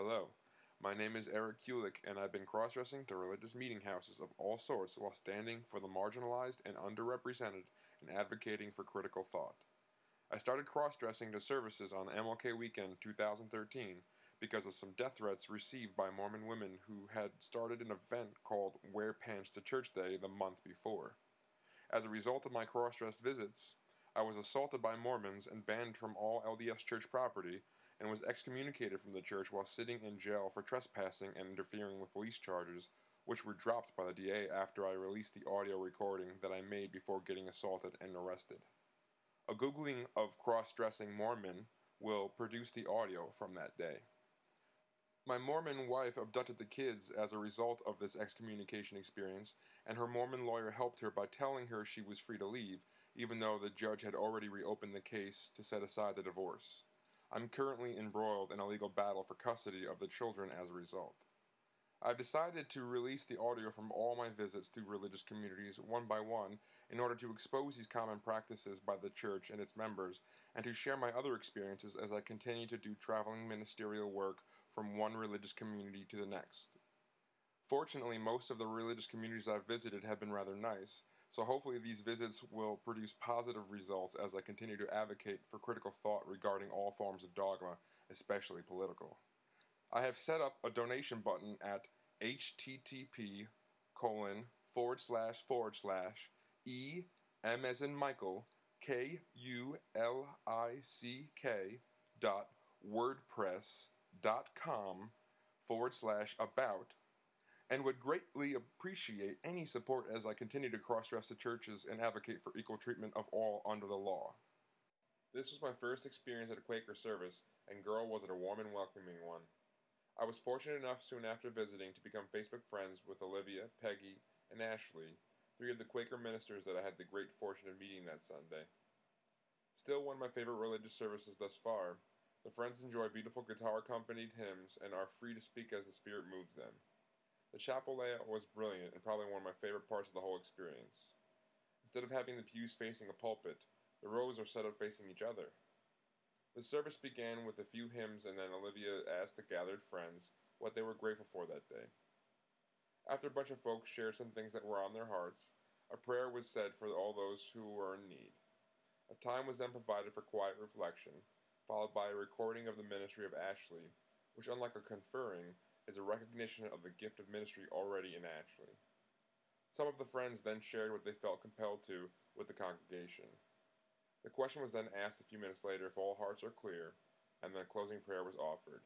Hello, my name is Eric Kulick, and I've been cross dressing to religious meeting houses of all sorts while standing for the marginalized and underrepresented and advocating for critical thought. I started cross dressing to services on MLK Weekend 2013 because of some death threats received by Mormon women who had started an event called Wear Pants to Church Day the month before. As a result of my cross dressed visits, I was assaulted by Mormons and banned from all LDS church property and was excommunicated from the church while sitting in jail for trespassing and interfering with police charges, which were dropped by the DA after I released the audio recording that I made before getting assaulted and arrested. A Googling of cross dressing Mormon will produce the audio from that day. My Mormon wife abducted the kids as a result of this excommunication experience, and her Mormon lawyer helped her by telling her she was free to leave, even though the judge had already reopened the case to set aside the divorce. I'm currently embroiled in a legal battle for custody of the children as a result. I've decided to release the audio from all my visits to religious communities one by one in order to expose these common practices by the church and its members and to share my other experiences as I continue to do traveling ministerial work from one religious community to the next. Fortunately, most of the religious communities I've visited have been rather nice, so hopefully these visits will produce positive results as I continue to advocate for critical thought regarding all forms of dogma, especially political. I have set up a donation button at http colon forward slash forward slash e m as in Michael k u l i c k dot wordpress dot com forward slash about and would greatly appreciate any support as I continue to cross dress the churches and advocate for equal treatment of all under the law. This was my first experience at a Quaker service, and girl was it a warm and welcoming one. I was fortunate enough soon after visiting to become Facebook friends with Olivia, Peggy, and Ashley, three of the Quaker ministers that I had the great fortune of meeting that Sunday. Still one of my favorite religious services thus far, the friends enjoy beautiful guitar accompanied hymns and are free to speak as the Spirit moves them. The chapel layout was brilliant and probably one of my favorite parts of the whole experience. Instead of having the pews facing a pulpit, the rows are set up facing each other. The service began with a few hymns and then Olivia asked the gathered friends what they were grateful for that day. After a bunch of folks shared some things that were on their hearts, a prayer was said for all those who were in need. A time was then provided for quiet reflection, followed by a recording of the ministry of Ashley, which, unlike a conferring, is a recognition of the gift of ministry already in Ashley. Some of the friends then shared what they felt compelled to with the congregation. The question was then asked a few minutes later if all hearts are clear, and then a closing prayer was offered.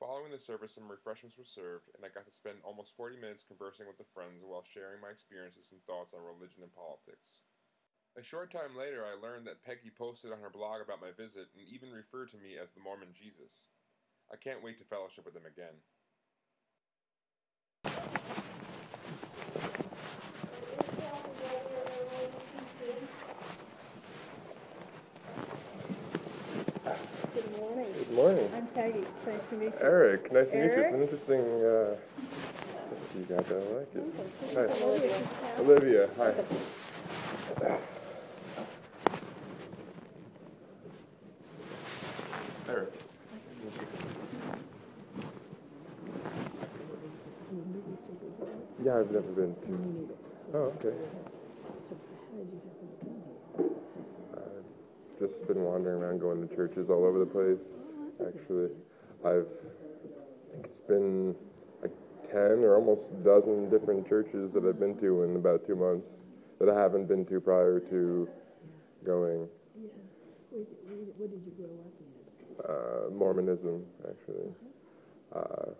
Following the service, some refreshments were served, and I got to spend almost 40 minutes conversing with the friends while sharing my experiences and thoughts on religion and politics. A short time later, I learned that Peggy posted on her blog about my visit and even referred to me as the Mormon Jesus. I can't wait to fellowship with them again. Good morning. Good morning. I'm Peggy. Nice to meet you. Eric, nice to meet you. It's an interesting uh, you got that. I like it. Hi. Olivia. Olivia, hi. I've never been to. Oh, okay. I've just been wandering around going to churches all over the place. Actually, I've I think it's been like ten or almost a dozen different churches that I've been to in about two months that I haven't been to prior to going. Yeah. Where, where did you grow up in? Uh, Mormonism, actually. Uh,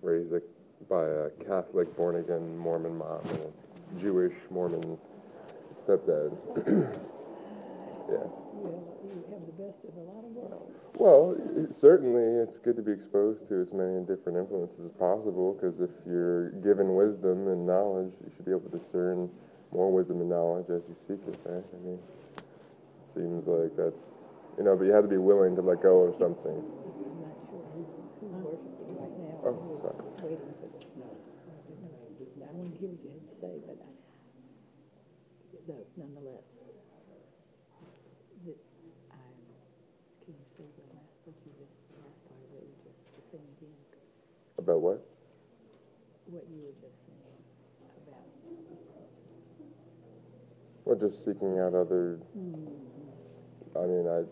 raised a, by a Catholic born again Mormon mom and a Jewish Mormon stepdad. yeah. Well, you have the best of a lot of worlds. Well, it- certainly it's good to be exposed to as many different influences as possible because if you're given wisdom and knowledge, you should be able to discern more wisdom and knowledge as you seek it, right? I mean, it seems like that's, you know, but you have to be willing to let go of something. I'm not sure who, who's worshiping right now. Oh, We're sorry. Waiting for the, I want to hear what you have to say, but I, no, nonetheless. The, I, can you say the last, what you just, the last part of it, you just to sing again? About what? What you were just saying about. Well, just seeking out other. Mm-hmm. I mean, I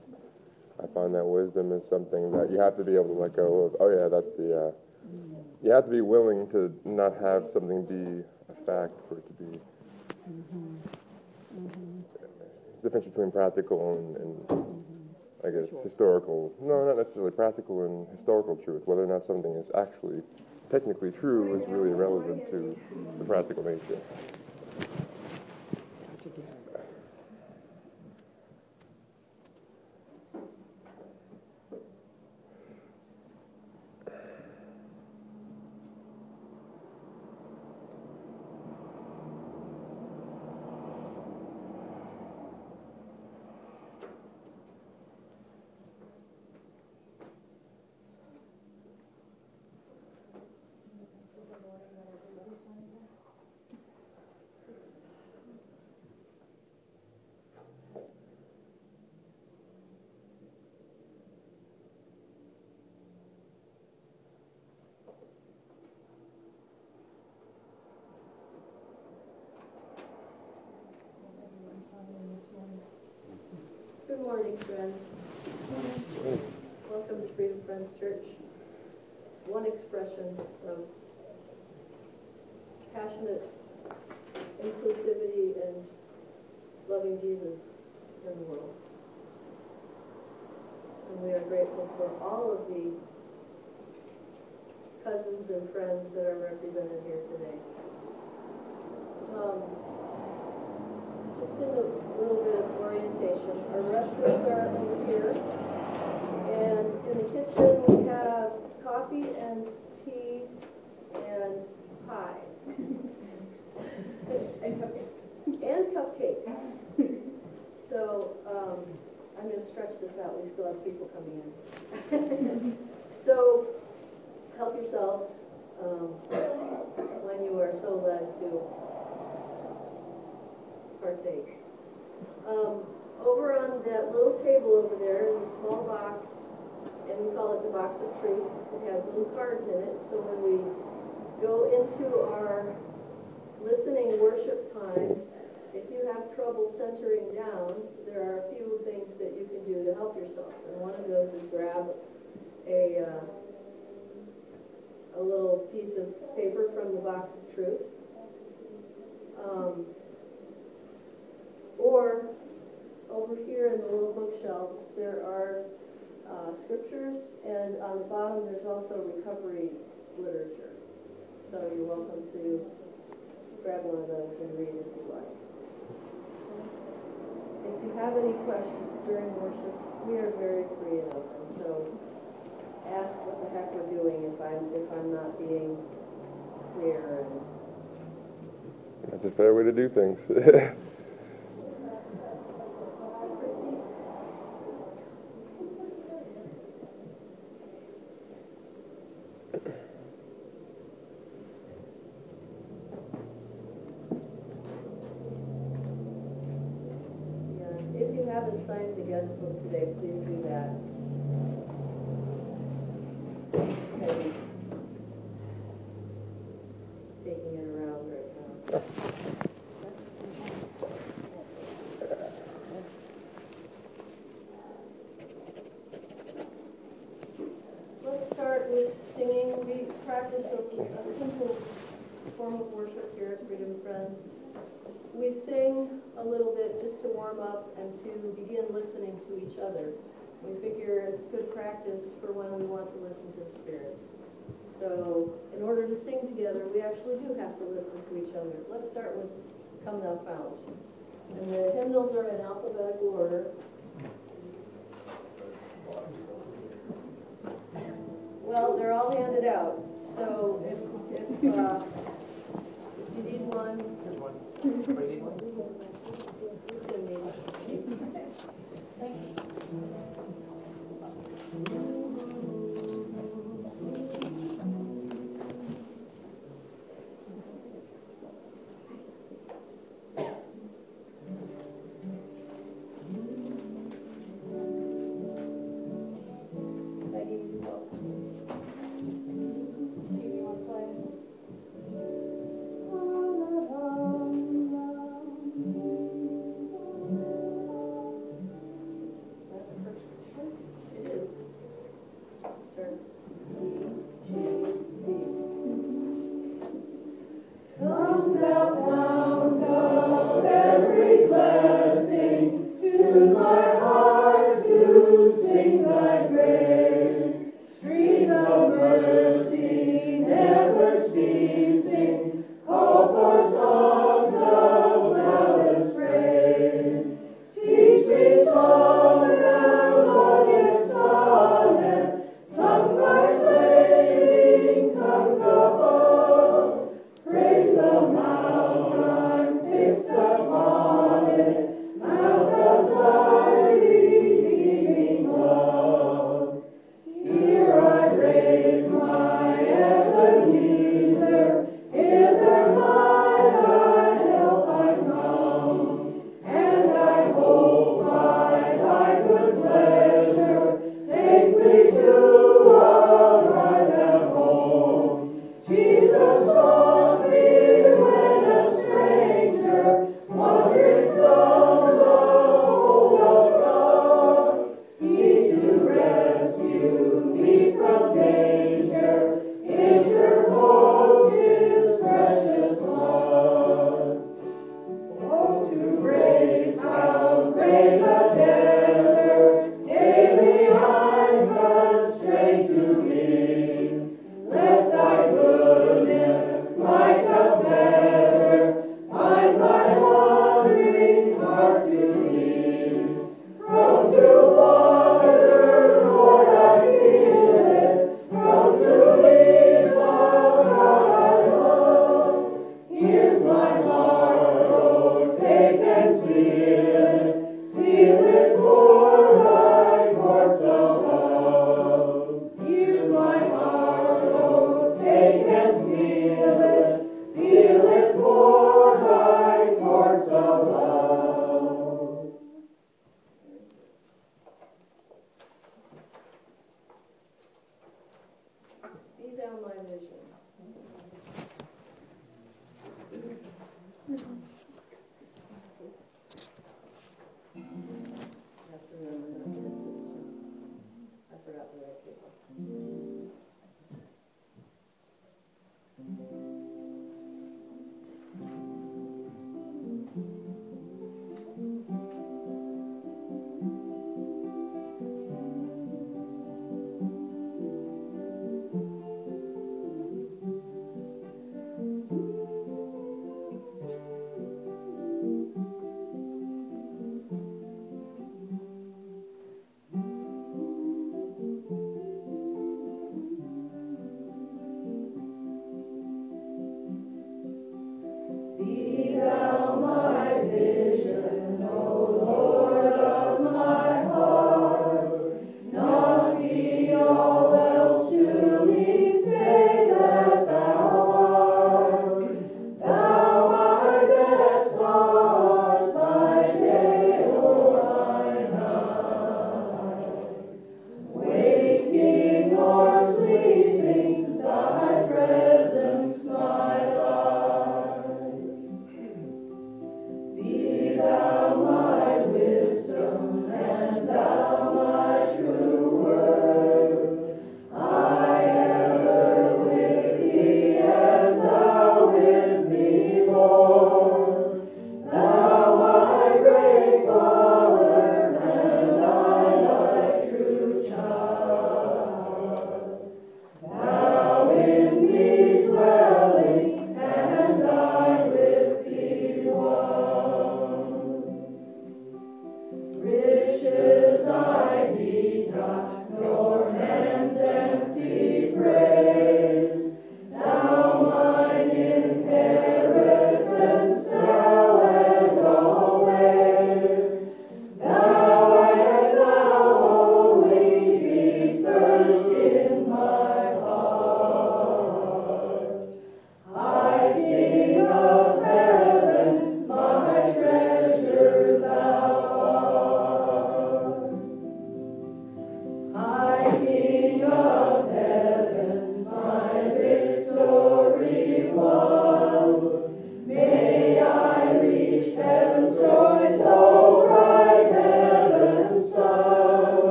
I find that wisdom is something that you have to be able to let go of. Oh yeah, that's the. Uh, mm-hmm. you have to be willing to not have something be a fact for it to be. Mm-hmm. Difference between practical and, and I guess historical. No, not necessarily practical and historical truth. Whether or not something is actually technically true is really irrelevant to the practical nature. Morning, friends. Welcome to Freedom Friends Church. One expression of passionate inclusivity and loving Jesus in the world. And we are grateful for all of the cousins and friends that are represented here today. Um, just in a little bit of orientation, our restrooms are over here. And in the kitchen, we have coffee and tea and pie. And cupcakes. And cupcakes. So, um, I'm gonna stretch this out, we still have people coming in. So, help yourselves, um, when you are so led to partake. Um, over on that little table over there is a small box, and we call it the box of truth. It has little cards in it, so when we go into our listening worship time, if you have trouble centering down, there are a few things that you can do to help yourself. And one of those is grab a, uh, a little piece of paper from the box of truth. Um, or over here in the little bookshelves, there are uh, scriptures, and on the bottom, there's also recovery literature. So you're welcome to grab one of those and read if you like. If you have any questions during worship, we are very free and open, so ask what the heck we're doing if I'm, if I'm not being clear and That's a fair way to do things. Christie? Yeah, if you haven't signed the guest book today, please do that. Peggy's taking it around right now. Let's start with singing. We practice a, a simple form of worship here at Freedom Friends. We sing a little bit just to warm up and to begin listening to each other. We figure it's good practice for when we want to listen to the Spirit. So, in order to sing together, we actually do have to listen to each other. Let's start with Come Thou Fount. And the hymnals are in alphabetical order. Well, they're all handed out, so if, if, uh, you need one. Here's one. need one? Thank you. Peggy, you go. Do you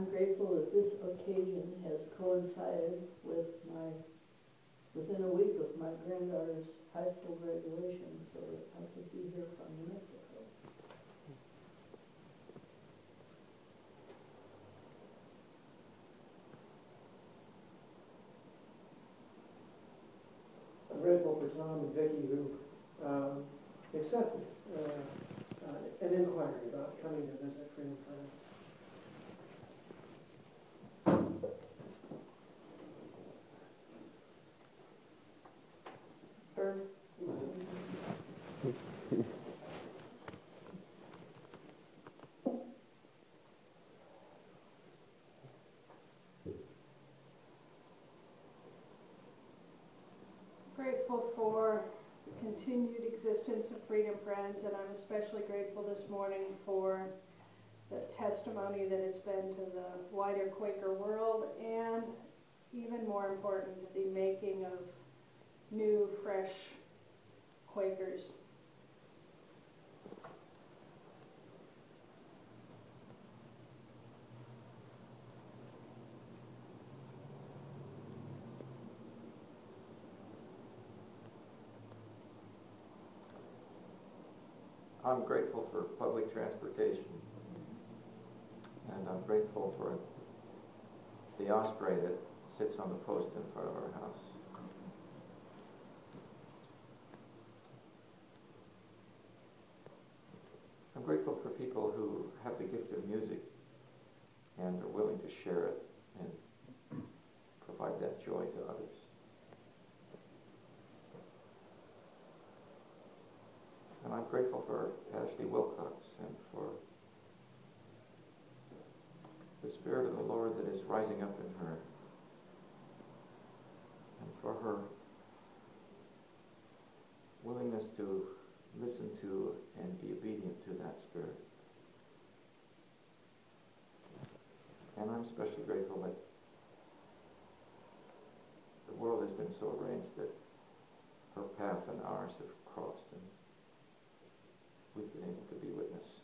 I'm grateful that this occasion has coincided with my, within a week of my granddaughter's high school graduation, so that I could be here from New Mexico. I'm grateful for Tom and Vicki who um, accepted uh, uh, an inquiry about coming to visit Freedom Friends. existence of Freedom Friends, and I'm especially grateful this morning for the testimony that it's been to the wider Quaker world, and even more important, the making of new, fresh Quakers. I'm grateful for public transportation. And I'm grateful for the osprey that sits on the post in front of our house. I'm grateful for people who have the gift of music and are willing to share it and provide that joy to others. And I'm grateful for Ashley Wilcox and for the Spirit of the Lord that is rising up in her and for her willingness to listen to and be obedient to that Spirit. And I'm especially grateful that the world has been so arranged that her path and ours have crossed and we've been able to be witness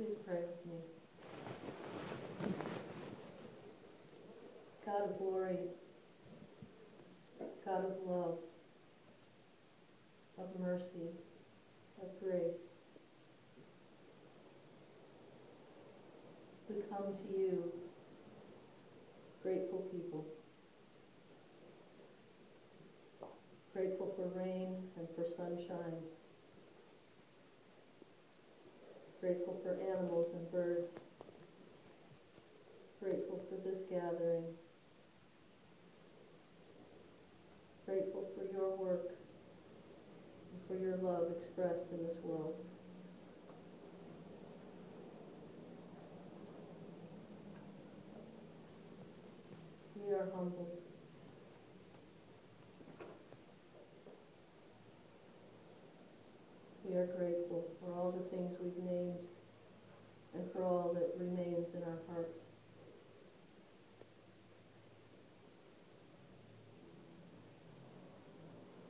please pray with me. God of glory, God of love, of mercy, of grace, we come to you, grateful people. Grateful for rain and for sunshine grateful for animals and birds, grateful for this gathering, grateful for your work and for your love expressed in this world. We are humble. We are grateful things we've named and for all that remains in our hearts.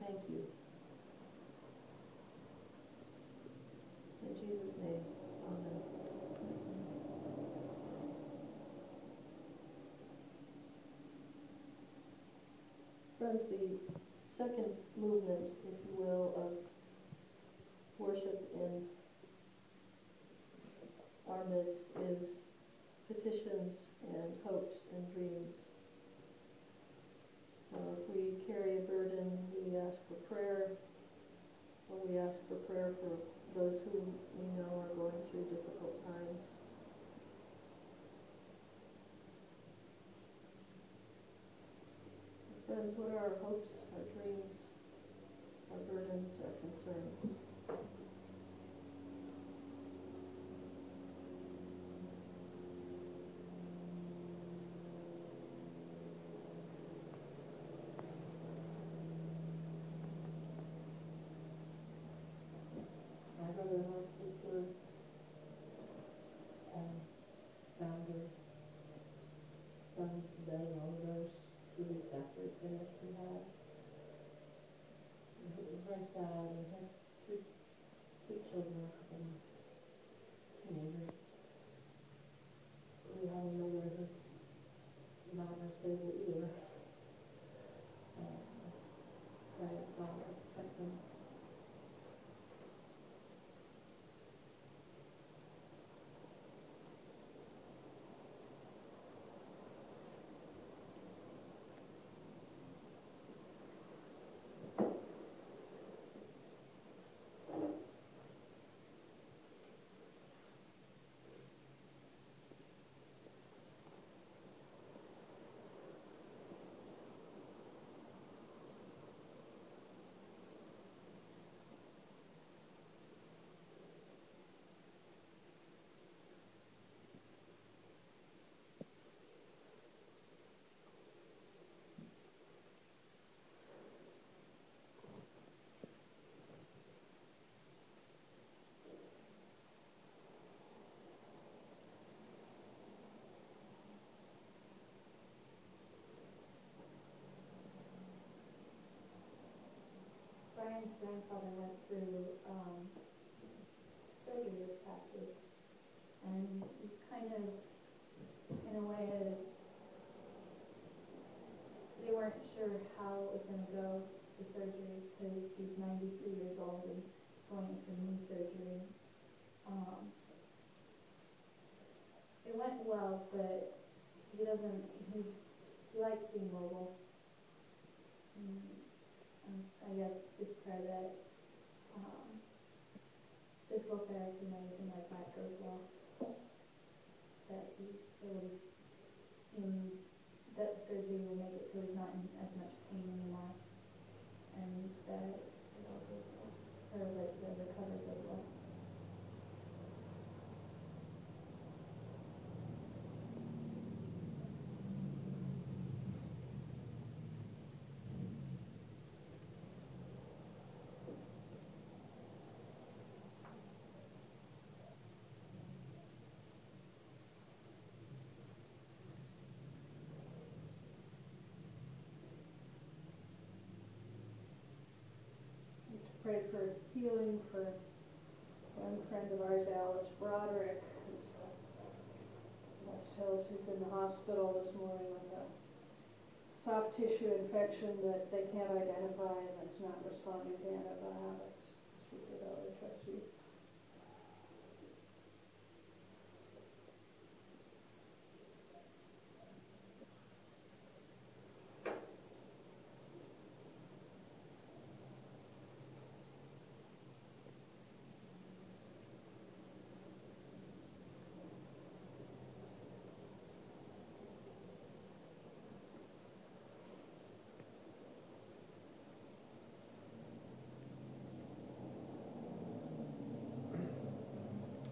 Thank you. In Jesus' name, amen. Friends, the second movement, if you will, of worship in our midst is petitions and hopes and dreams. So if we carry a burden, we ask for prayer, or we ask for prayer for those who we know are going through difficult times. Friends, what are our hopes, our dreams, our burdens, our concerns? My brother and my sister um, found her son dead and overdose two weeks after he finished rehab. And It was very sad, and he has three, three children, a couple of teenagers. We have a mother who's not real stable either. Uh, Pray that God will protect them. Brian's grandfather went through, um, surgery this past week. And he's kind of, in a way, they weren't sure how it was gonna go, the surgery, because he's ninety-three years old and going for knee surgery. Um, it went well, but he doesn't, he, he likes being mobile. Mm, and I guess just that, um, physical therapy and everything like that goes well. That he, it will, mm, that the surgery will make it so he's not in as much pain anymore. And that it all goes well, or that the recovery goes well. To pray for healing for one friend of ours, Alice Broderick, who's uh, West Hills, who's in the hospital this morning with a soft tissue infection that they can't identify and that's not responding to antibiotics. She said, oh, I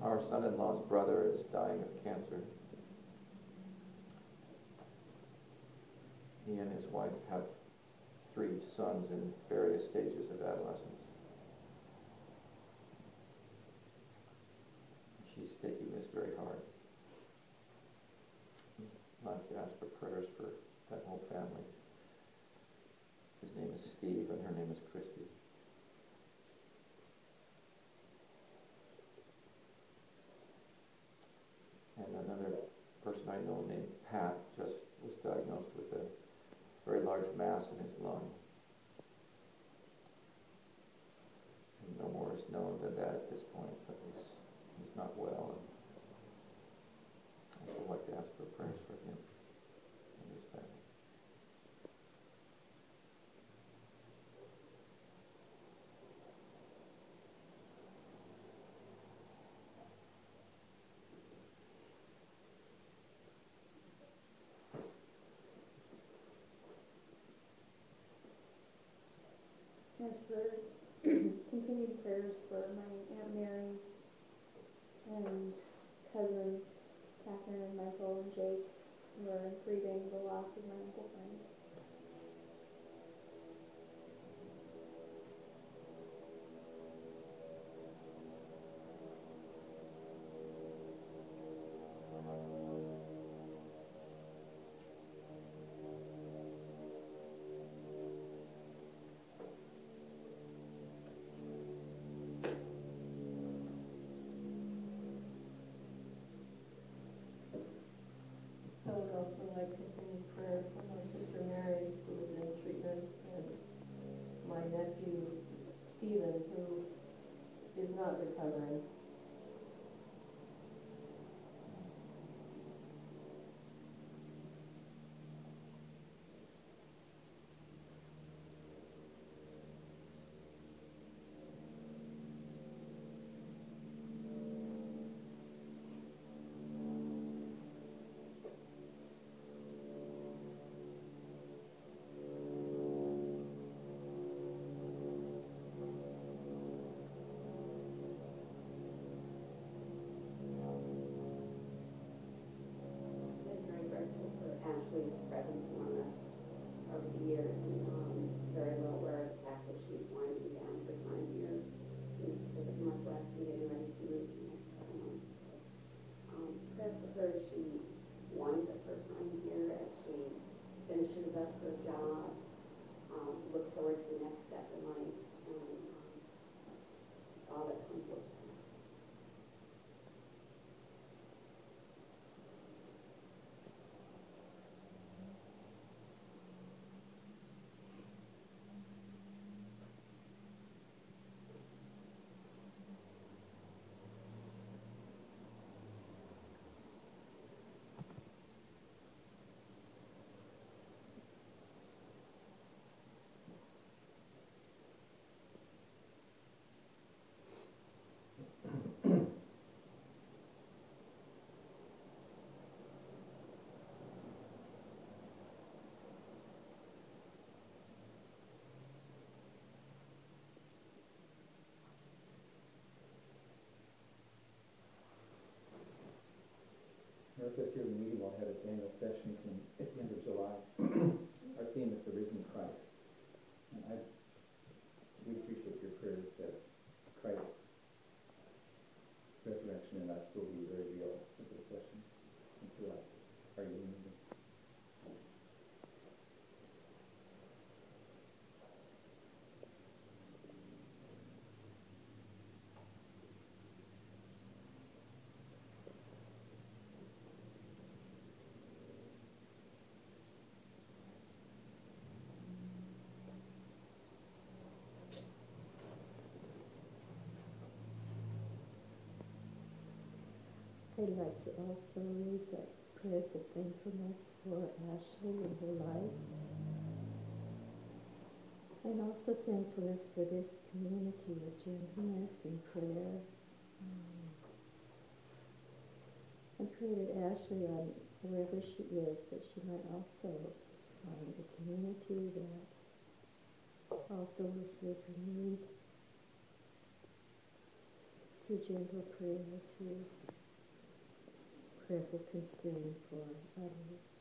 Our son-in-law's brother is dying of cancer. He and his wife have three sons in various stages of adolescence. but he's, he's not well. Professor meeting will have his annual sessions in, at the end of July. Our theme is the risen Christ. I'd like to also raise up prayers of thankfulness for Ashley and her life. And also thankfulness for this community of gentleness and prayer. I and pray that Ashley, on wherever she is, that she might also find a community that also will serve her needs to gentle prayer, to prayerful concern for others.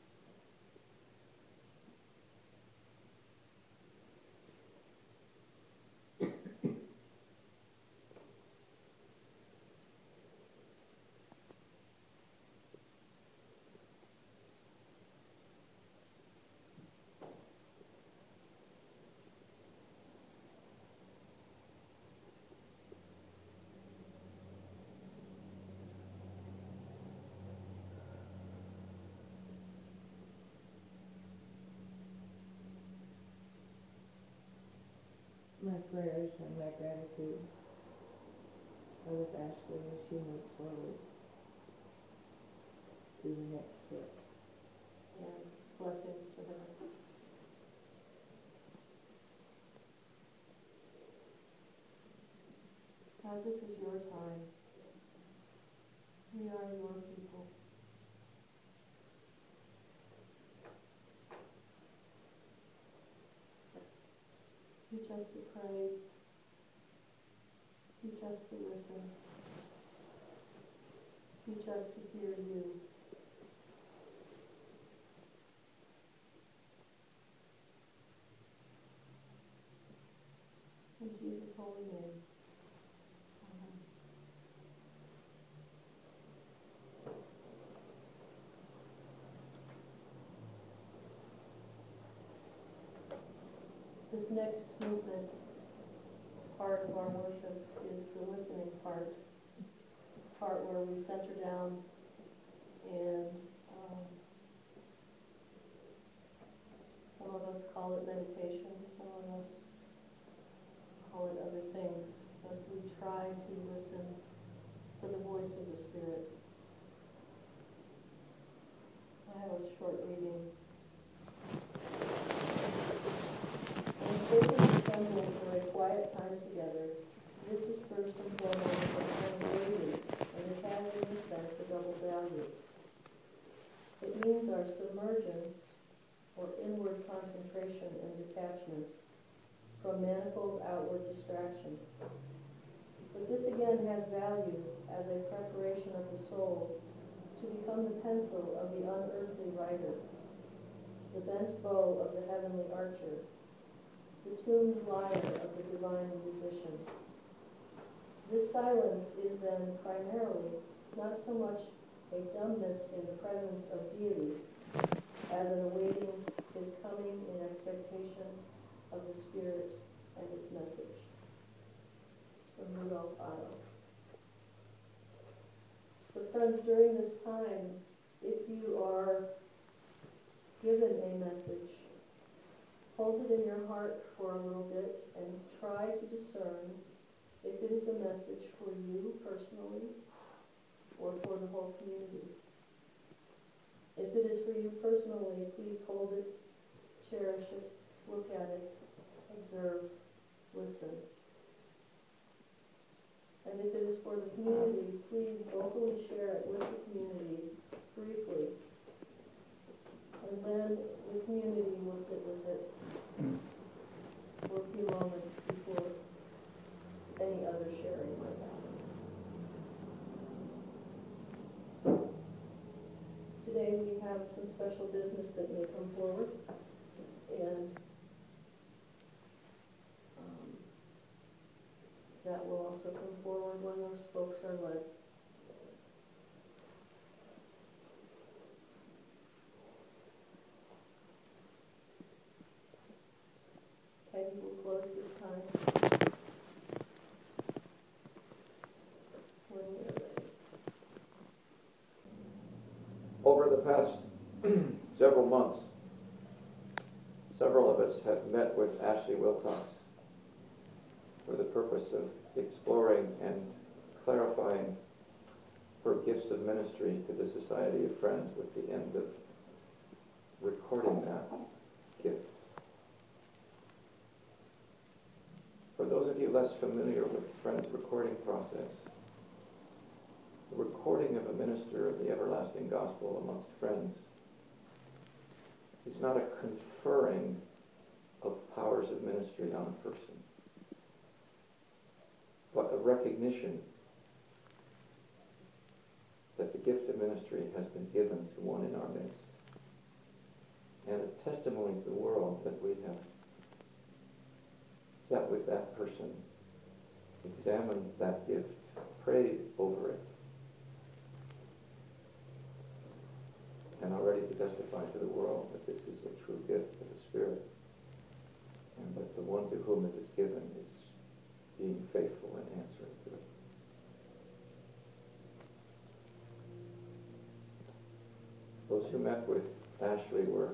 My prayers and my gratitude are with Ashley as she moves forward to the next step. And blessings to her. God, this is your time. We are your people. Us to pray. Teach us to listen. Teach us to hear you. In Jesus' holy name. Amen. This next movement, part of our worship, is the listening part. Part where we center down and um, some of us call it meditation, some of us call it other things, but we try to listen for the voice of the Spirit. I have a short reading. When Christians assemble for a quiet time together, this is first and foremost a time daily, and it has in a sense a double value. It means our submergence or inward concentration and detachment from manifold outward distraction. But this again has value as a preparation of the soul to become the pencil of the unearthly writer, the bent bow of the heavenly archer, the tuned lyre of the divine musician. This silence is then primarily not so much a dumbness in the presence of deity as an awaiting his coming in expectation of the Spirit and its message. From Rudolf Otto. But friends, during this time, if you are given a message, hold it in your heart for a little bit and try to discern if it is a message for you personally or for the whole community. If it is for you personally, please hold it, cherish it, look at it, observe, listen. And if it is for the community, please vocally share it with the community briefly. And then the community will sit with it for a few moments before any other sharing might happen. Today we have some special business that may come forward. And um, that will also come forward when those folks are led. Peggy will close this time. When we are ready. Over the past several months, several of us have met with Ashley Wilcox for the purpose of exploring and clarifying her gifts of ministry to the Society of Friends with the end of recording that gift. For those of you less familiar with Friends' recording process, the recording of a minister of the everlasting gospel amongst friends. Is not a conferring of powers of ministry on a person, but a recognition that the gift of ministry has been given to one in our midst, and a testimony to the world that we have sat with that person, examined that gift, prayed over it, and are ready to testify to the world that this is a true gift of the Spirit, and that the one to whom it is given is being faithful in answering to it. Those who met with Ashley were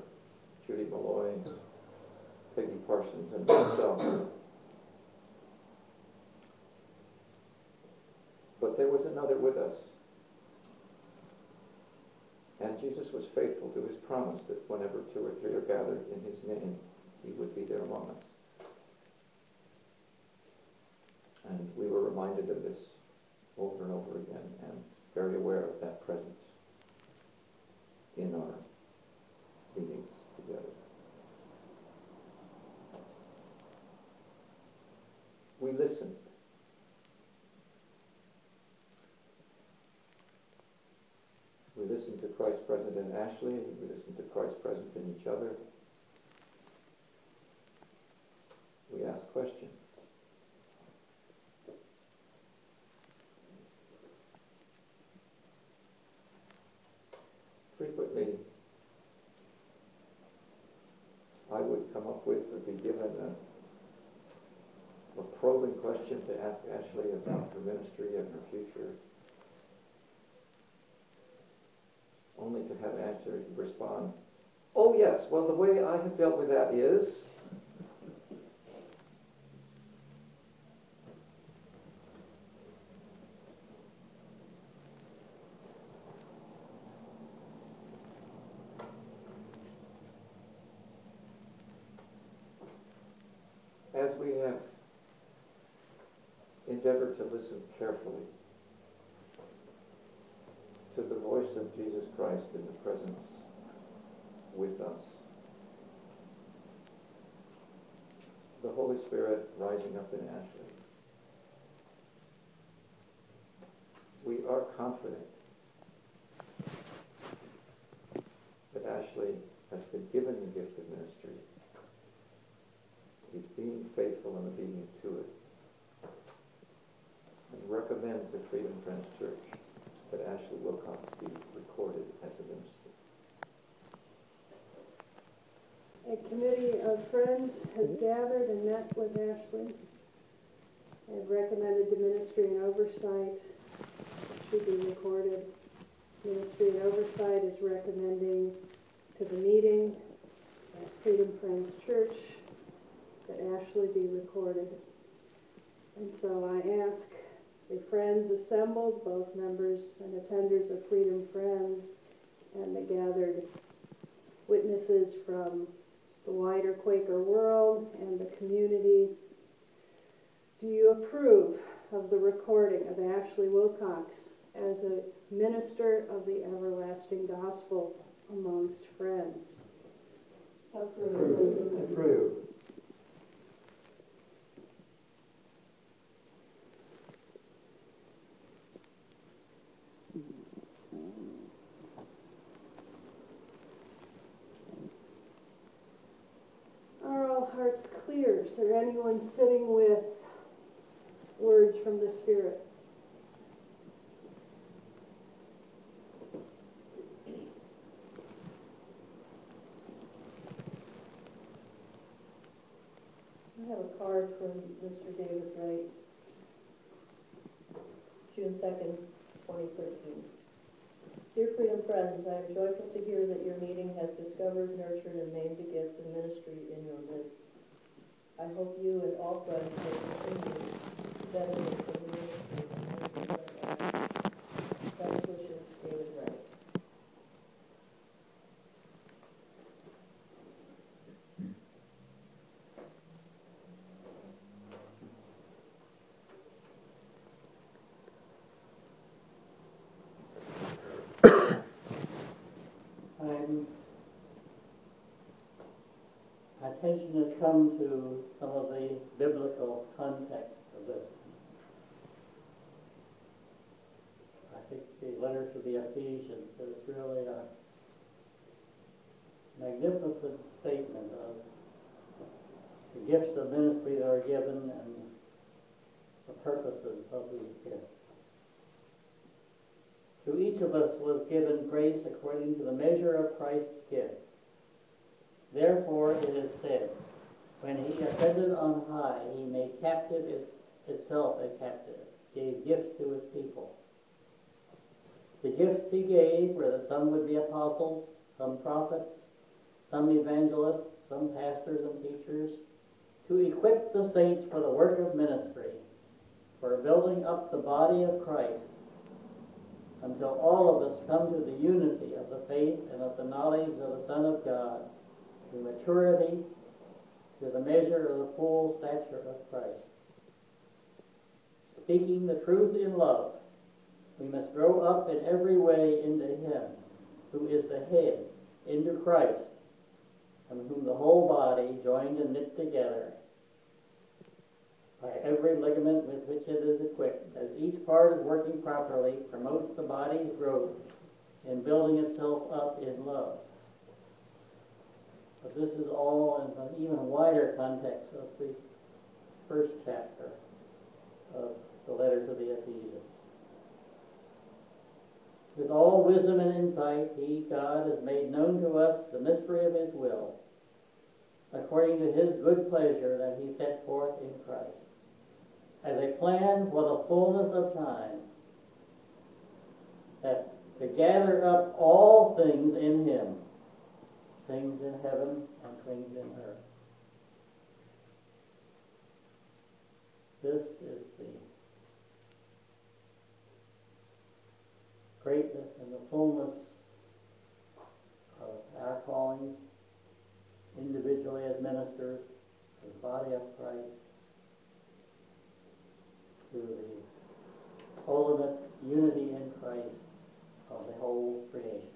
Judy Malloy, Peggy Parsons, and myself. But there was another with us and Jesus was faithful to his promise that whenever two or three are gathered in his name, he would be there among us. And we were reminded of this over and over again and very aware of that presence in our meetings together. We listened. We listened to Christ present in Ashley. We listen to Christ present in each other. We ask questions. Frequently, I would come up with or be given a, a probing question to ask Ashley about her ministry and her future, only to have Ashley respond, Oh, yes, well, the way I have dealt with that is. As we have endeavored to listen carefully to the voice Jesus Christ in the presence with us, the Holy Spirit rising up in Ashley, we are confident that Ashley has been given the gift of ministry. He's being faithful and obedient to it. And recommend to Freedom Friends Church that Ashley Wilcox be recorded as a minister. A committee of friends has gathered and met with Ashley and recommended to ministry and oversight should be recorded. Ministry and oversight is recommending to the meeting at Freedom Friends Church that Ashley be recorded. And so I ask the friends assembled, both members and attenders of Freedom Friends, and the gathered witnesses from the wider Quaker world and the community, do you approve of the recording of Ashley Wilcox as a minister of the everlasting gospel amongst friends? Approve. Approve. Are all Is there anyone sitting with words from the Spirit? I have a card from Mr. David Wright, June second, twenty thirteen. Dear Freedom Friends, I am joyful to hear that your meeting has discovered, nurtured, and named a gift of ministry in your midst. I hope you and all friends will continue to benefit from the ministry and Best wishes, David Wright. I'm, attention has come to some of the biblical context of this. I think the letter to the Ephesians is really a magnificent statement of the gifts of ministry that are given and the purposes of these gifts. To each of us was given grace according to the measure of Christ's gift. Therefore it is said, When he ascended on high, he made captive itself a captive, gave gifts to his people. The gifts he gave were that some would be apostles, some prophets, some evangelists, some pastors and teachers, to equip the saints for the work of ministry, for building up the body of Christ until all of us come to the unity of the faith and of the knowledge of the Son of God, to maturity, to the measure of the full stature of Christ. Speaking the truth in love, we must grow up in every way into Him, who is the head, into Christ, from whom the whole body, joined and knit together, by every ligament with which it is equipped, as each part is working properly, promotes the body's growth in building itself up in love. But this is all in an even wider context of the first chapter of the letter to the Ephesians. With all wisdom and insight, He, God, has made known to us the mystery of His will, according to His good pleasure that He set forth in Christ as a plan for the fullness of time, that to gather up all things in Him, things in heaven and things in earth. This is the greatness and the fullness of our callings, individually as ministers, as body of Christ, to the ultimate unity in Christ of the whole creation.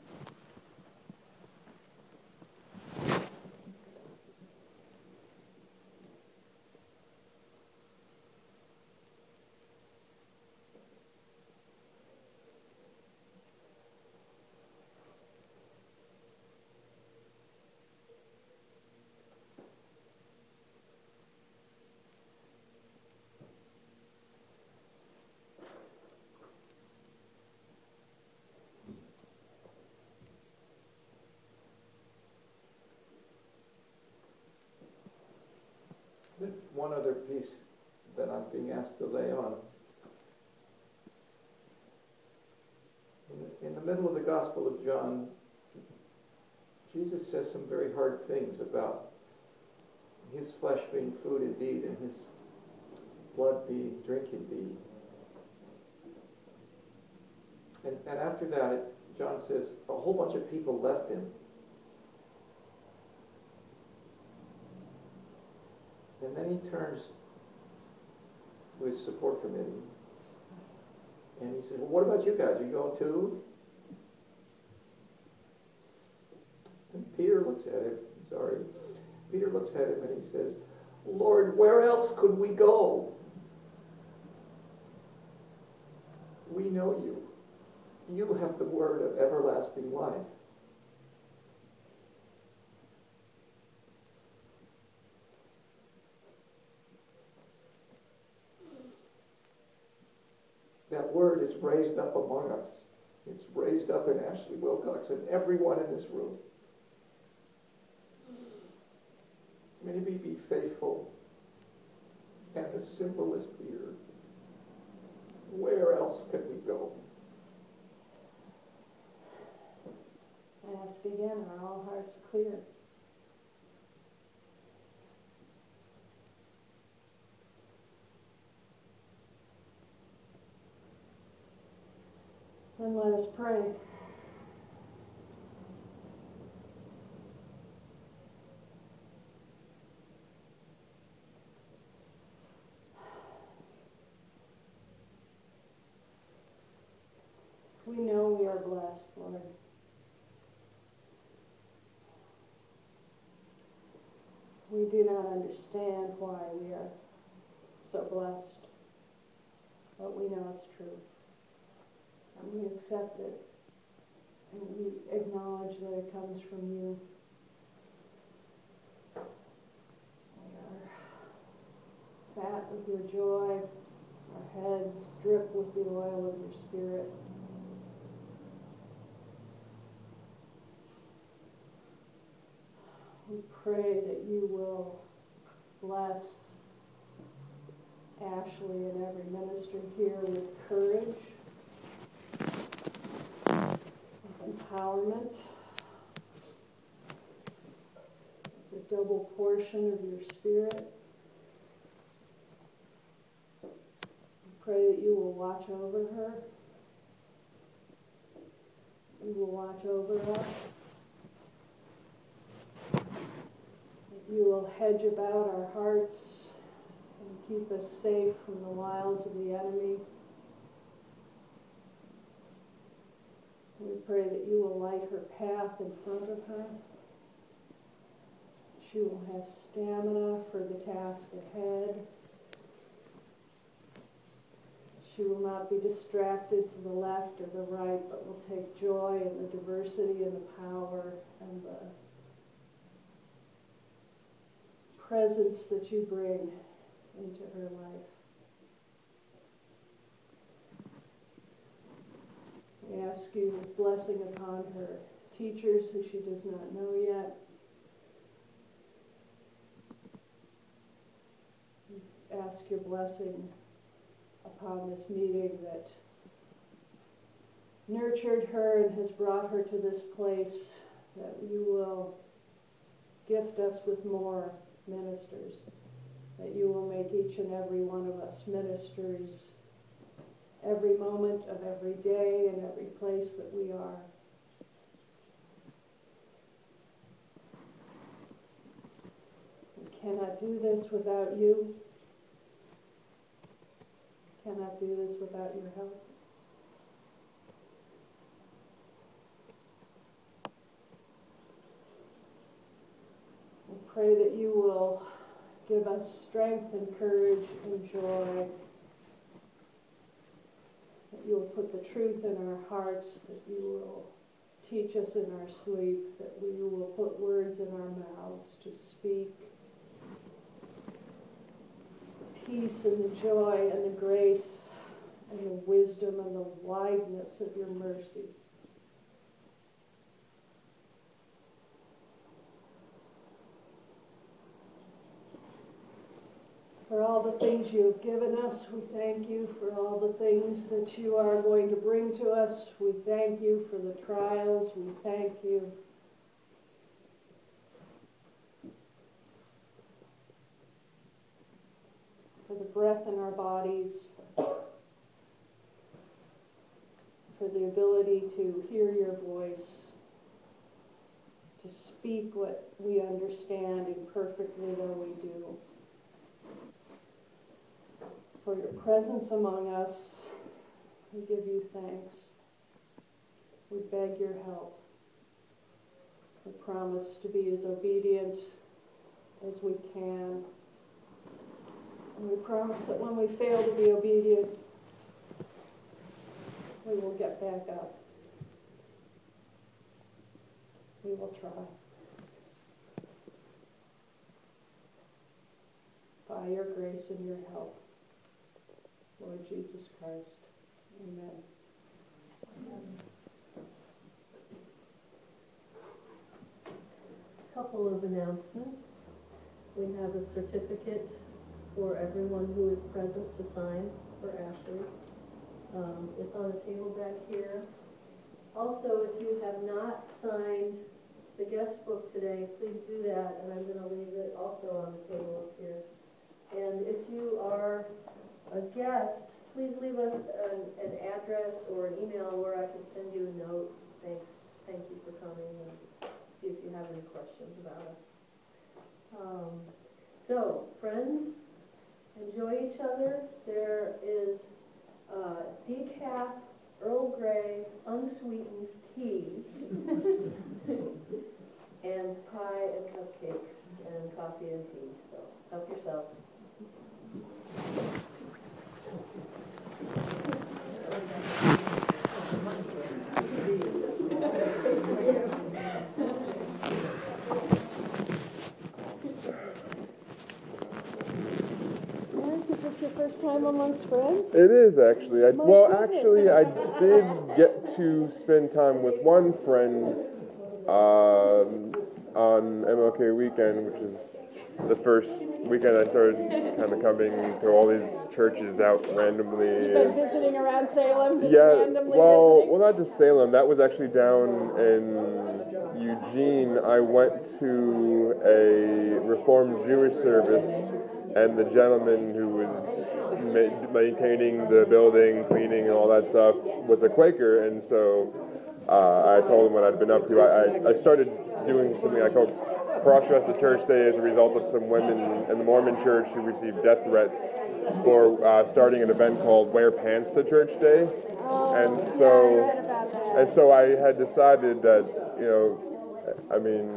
There's one other piece that I'm being asked to lay on. In the, middle of the Gospel of John, Jesus says some very hard things about his flesh being food indeed and his blood being drink indeed. And, and after that, John says a whole bunch of people left him. And then he turns to his support committee and he says, Well, what about you guys? Are you going too? And Peter looks at him, sorry. Peter looks at him and he says, Lord, where else could we go? We know you. You have the word of everlasting life. That word is raised up among us. It's raised up in Ashley Wilcox and everyone in this room. May we be faithful and as simple as. Where else can we go? I ask again, are all hearts clear? Then let us pray. We know we are blessed, Lord. We do not understand why we are so blessed, but we know it's true. And we accept it, and we acknowledge that it comes from you. We are fat with your joy, our heads drip with the oil of your spirit. We pray that you will bless Ashley and every minister here with courage, with empowerment, the double portion of your spirit. We pray that you will watch over her you will watch over us. That you will hedge about our hearts and keep us safe from the wiles of the enemy. We pray that you will light her path in front of her. She will have stamina for the task ahead. She will not be distracted to the left or the right, but will take joy in the diversity and the power and the presence that you bring into her life. Ask you blessing upon her teachers who she does not know yet. Ask your blessing upon this meeting that nurtured her and has brought her to this place, that you will gift us with more ministers, that you will make each and every one of us ministers every moment of every day and every place that we are. We cannot do this without you. Cannot do this without your help. We pray that you will give us strength and courage and joy that you will put the truth in our hearts, that you will teach us in our sleep, that we will put words in our mouths to speak. Peace and the joy and the grace and the wisdom and the wideness of your mercy. For all the things you have given us. We thank you for all the things that you are going to bring to us. We thank you for the trials. We thank you. For the breath in our bodies, for the ability to hear your voice, to speak what we understand imperfectly though we do for your presence among us. We give you thanks. We beg your help. We promise to be as obedient as we can. And we promise that when we fail to be obedient, we will get back up. We will try. By your grace and your help. Lord Jesus Christ. Amen. Amen. Couple of announcements. We have a certificate for everyone who is present to sign for Ashley. Um, it's on a table back here. Also, if you have not signed the guest book today, please do that, and I'm going to leave it also on the table up here. And if you are a guest, please leave us an, an address or an email where I can send you a note. Thanks, thank you for coming and see if you have any questions about us. Um, so, friends, enjoy each other. There is uh, decaf, Earl Grey, unsweetened tea, and pie and cupcakes and coffee and tea. So, help yourselves. This your first time amongst friends? It is actually. I, My well, goodness. actually, I did get to spend time with one friend um, on MLK weekend, which is the first weekend I started kind of coming to all these churches out randomly. You've been and- visiting around Salem, just yeah, randomly well, visiting? well, not just Salem. That was actually down in Eugene. I went to a Reformed Jewish service, and the gentleman who was ma- maintaining the building, cleaning, and all that stuff was a Quaker, and so uh, I told him what I'd been up to. I, I, I started doing something I called Cross Dress the Church Day as a result of some women in the Mormon Church who received death threats for uh, starting an event called Wear Pants to Church Day. and so, and so I had decided that you know, I mean,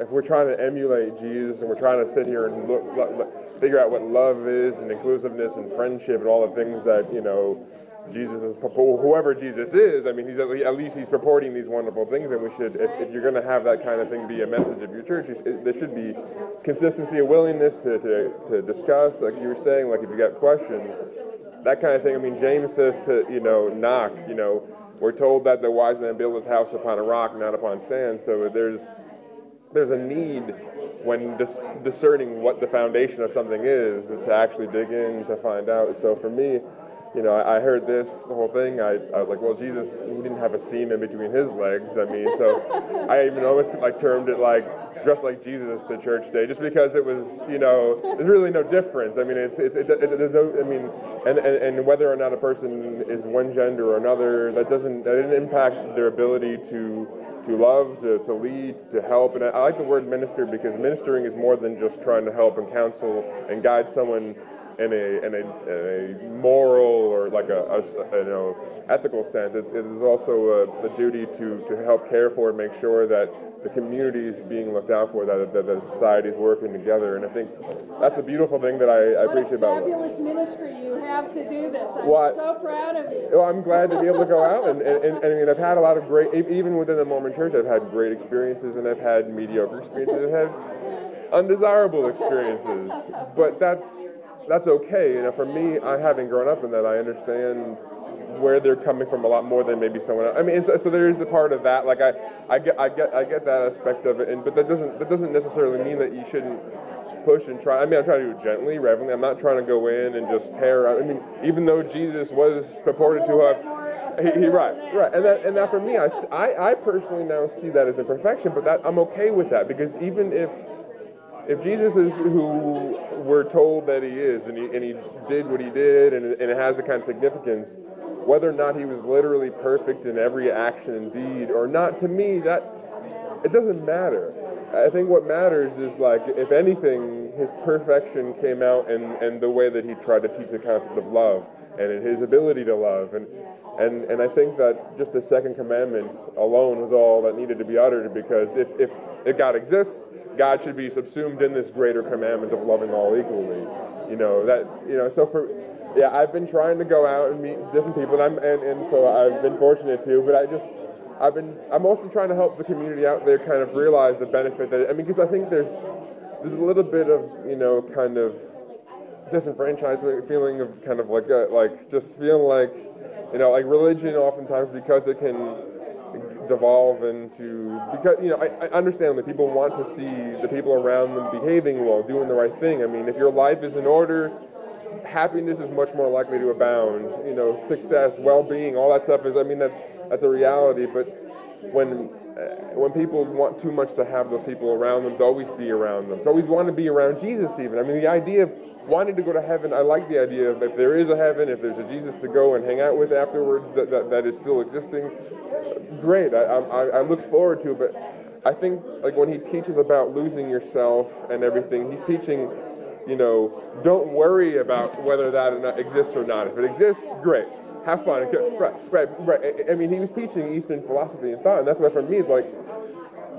if we're trying to emulate Jesus and we're trying to sit here and look, look, figure out what love is and inclusiveness and friendship and all the things that you know Jesus is whoever Jesus is. I mean, he's at least he's purporting these wonderful things, and we should, if, if you're going to have that kind of thing be a message of your church, it, there should be consistency and willingness to, to, to discuss, like you were saying, like if you got questions, that kind of thing. I mean, James says to you know knock. You know, we're told that the wise man built his house upon a rock, not upon sand. So there's there's a need when dis- discerning what the foundation of something is to actually dig in to find out. So for me, you know, I, I heard this whole thing. I, I was like, well, Jesus, he didn't have a seam in between his legs. I mean, so I even almost like termed it like dressed like Jesus to church day, just because it was, you know, there's really no difference. I mean, it's, it's it, it, there's no, I mean, and, and and whether or not a person is one gender or another, that doesn't that didn't impact their ability to to love, to, to lead, to help. And I, like the word minister because ministering is more than just trying to help and counsel and guide someone in a, in a, in a moral or like a, a, you know ethical sense. It's, it is also uh, a, a, duty to, to help care for and make sure that the community is being looked out for, that, that the society is working together. And I think that's a beautiful thing that I, I appreciate about it. fabulous ministry you have to do this. I'm well, so proud of you. Well, I'm glad to be able to go out. And, and, and, and I mean, I've had a lot of great, even within the Mormon church, I've had great experiences and I've had mediocre experiences. I've had undesirable experiences. But that's that's okay. You know, for me, I having grown up in that, I understand where they're coming from a lot more than maybe someone else. I mean, so, so there is the part of that. Like I, I get, I get, I get that aspect of it, and but that doesn't that doesn't necessarily mean that you shouldn't push and try. I mean, I'm trying to do it gently, reverently. I'm not trying to go in and just tear. I mean, even though Jesus was purported to have. He, he, right, right, and that, and that for me, I, I, I personally now see that as imperfection, but that I'm okay with that because even if if Jesus is who we're told that he is, and he, and he did what he did, and, and it has the kind of significance, whether or not he was literally perfect in every action and deed or not, to me, that it doesn't matter. I think what matters is like, if anything, his perfection came out in, in the way that he tried to teach the concept of love and in his ability to love. And, and, and I think that just the second commandment alone was all that needed to be uttered because if, if, if God exists, God should be subsumed in this greater commandment of loving all equally. You know, that, you know, so for, yeah, I've been trying to go out and meet different people, and I'm, and, and so I've been fortunate to, but I just, I've been, I'm also trying to help the community out there kind of realize the benefit that, I mean, because I think there's, there's a little bit of, you know, kind of disenfranchisement feeling of kind of like, a, like just feeling like, you know, like religion oftentimes because it can devolve into because you know I, I understand that people want to see the people around them behaving well, doing the right thing. I mean, if your life is in order, happiness is much more likely to abound. You know, success, well-being, all that stuff is. I mean, that's that's a reality. But when uh, when people want too much to have those people around them, to always be around them, to always want to be around Jesus. Even I mean, the idea of wanting to go to heaven, I like the idea of if there is a heaven, if there's a Jesus to go and hang out with afterwards that, that, that is still existing, great. I, I, I look forward to it, but I think like when he teaches about losing yourself and everything, he's teaching, you know, don't worry about whether that exists or not. If it exists, great. Have fun. Right, right, right. I mean, he was teaching Eastern philosophy and thought, and that's why for me it's like,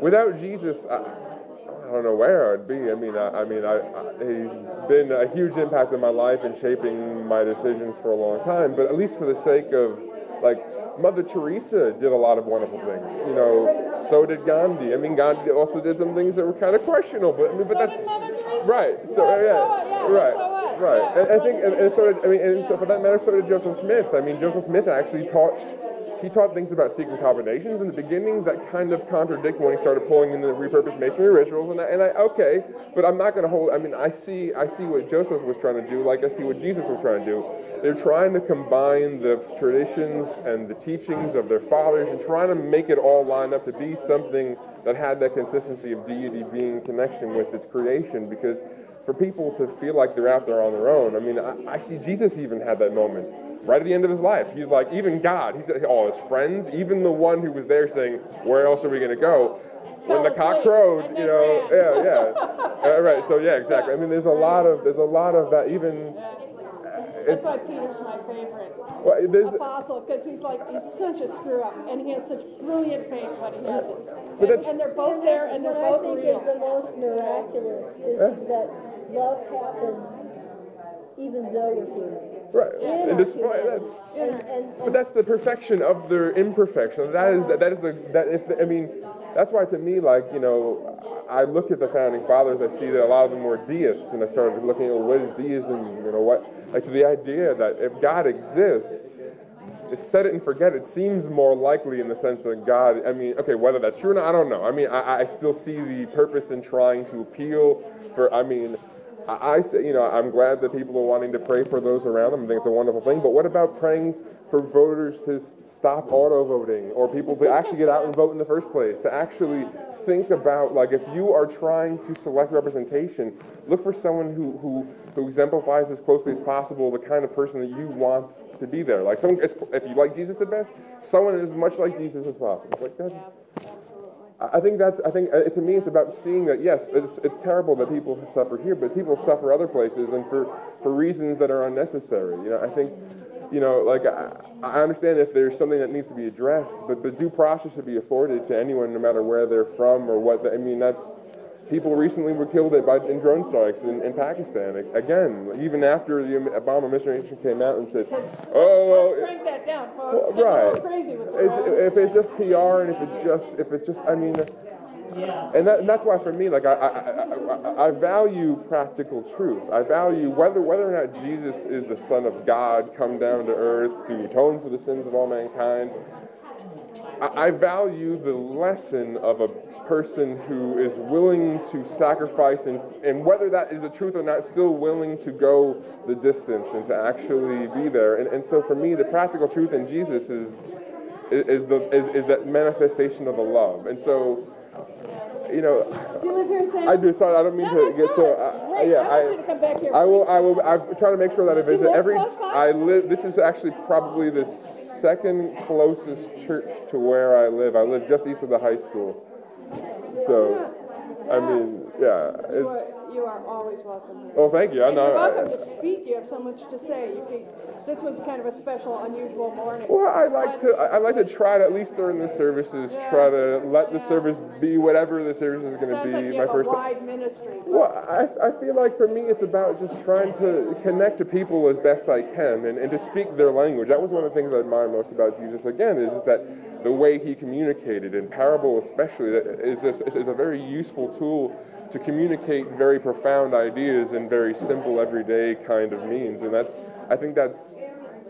without Jesus, I, I don't know where I'd be. I mean, I, I mean, I, I, he's been a huge impact in my life and shaping my decisions for a long time. But at least for the sake of like Mother Teresa did a lot of wonderful things. You know, so did Gandhi. I mean, Gandhi also did some things that were kind of questionable. But I mean, but that's right. So yeah, yeah right, right. And I think, and, and so did, I mean, and so for that matter, so did Joseph Smith. I mean, Joseph Smith actually taught he taught things about secret combinations in the beginning that kind of contradict when he started pulling in the repurposed masonry rituals. And I, and I okay, but I'm not going to hold. I mean, I see I see what Joseph was trying to do, like I see what Jesus was trying to do. They're trying to combine the traditions and the teachings of their fathers and trying to make it all line up to be something that had that consistency of deity being connection with its creation. Because for people to feel like they're out there on their own, I mean, I, I see Jesus even had that moment right at the end of his life. He's like, even God, he said, all his friends, even the one who was there saying, where else are we going to go? When the cock crowed, you know, yeah, yeah, uh, right. So yeah, exactly. I mean, there's a lot of there's a lot of that. Even That's why Peter's my favorite well, there's, apostle, because he's like, he's such a screw up, and he has such brilliant faith, but he has it. But And, that's- and they're both there, and they're What I think real. is the most miraculous is Yeah. that love happens even though we're human. Right. In And despite that's And, and, But that's the perfection of their imperfection. That is that is the that if I mean that's why to me like you know I look at the founding fathers I see that a lot of them were deists and I started looking at what is deism you know what like the idea that if God exists just set it and forget it seems more likely in the sense that God I mean okay whether that's true or not I don't know I mean I, I still see the purpose in trying to appeal for I mean I say, you know, I'm glad that people are wanting to pray for those around them. I think it's a wonderful thing. But what about praying for voters to stop auto voting or people to actually get out and vote in the first place? To actually think about, like, if you are trying to select representation, look for someone who, who, who exemplifies as closely as possible the kind of person that you want to be there. Like, someone, if you like Jesus the best, someone as much like Jesus as possible. Like, that's. I think that's. I think to me, it's about seeing that. Yes, it's, it's terrible that people suffer here, but people suffer other places, and for for reasons that are unnecessary. You know, I think, you know, like I, I understand if there's something that needs to be addressed, but the due process should be afforded to anyone, no matter where they're from or what. The, I mean, that's. People recently were killed by in drone strikes in, in Pakistan. Again, even after the Obama administration came out and said, "Oh, well, Let's crank that down, folks. well, Get a little right. crazy with the It's, if it's just PR and if it's just if it's just I mean and, that, and that's why for me like I, I, I, I- I value practical truth I value whether whether or not Jesus is the son of God come down to earth to atone for the sins of all mankind I, I value the lesson of a person who is willing to sacrifice and, and whether that is the truth or not still willing to go the distance and to actually be there and, and so for me the practical truth in jesus is is, is the is, is that manifestation of the love and so you know Do you live here in Salem? I do. Sorry, I don't mean No, to no, get no, so. Uh, I, yeah, I you to come back here, I will. I will. I'm trying to make sure that I visit every. I live. This is actually probably the second closest church to where I live. I live just east of the high school. So, I mean, yeah, it's. You are always welcome here. Well, thank you. I And know. you're welcome to speak. You have so much to say. You can, this was kind of a special, unusual morning. Well, I like to. I I like to try to at least during the services try to let the service be whatever the service is going to be. like my first. a wide ministry. Well, I, I feel like for me it's about just trying to connect to people as best I can and, and to speak their language. That was one of the things I admire most about Jesus, again, is, is that the way he communicated, in parable especially, that is, is a very useful tool to communicate very profound ideas in very simple, everyday kind of means. And that's, I think that's,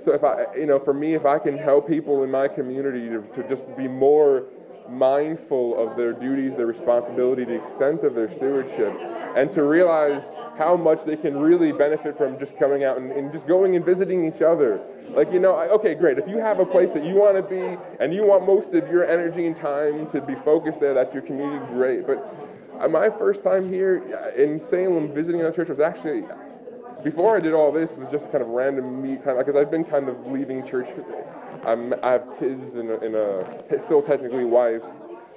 so if I, you know, for me, if I can help people in my community to, to just be more mindful of their duties, their responsibility, the extent of their stewardship, and to realize how much they can really benefit from just coming out and, and just going and visiting each other. Like, you know, I- okay, great. If you have a place that you want to be and you want most of your energy and time to be focused there, that's your community, great. But my first time here uh, in Salem visiting a church was actually before I did all this, it was just kind of random me, kind of because I've been kind of leaving church. I'm, I have kids and a, and a still technically wife,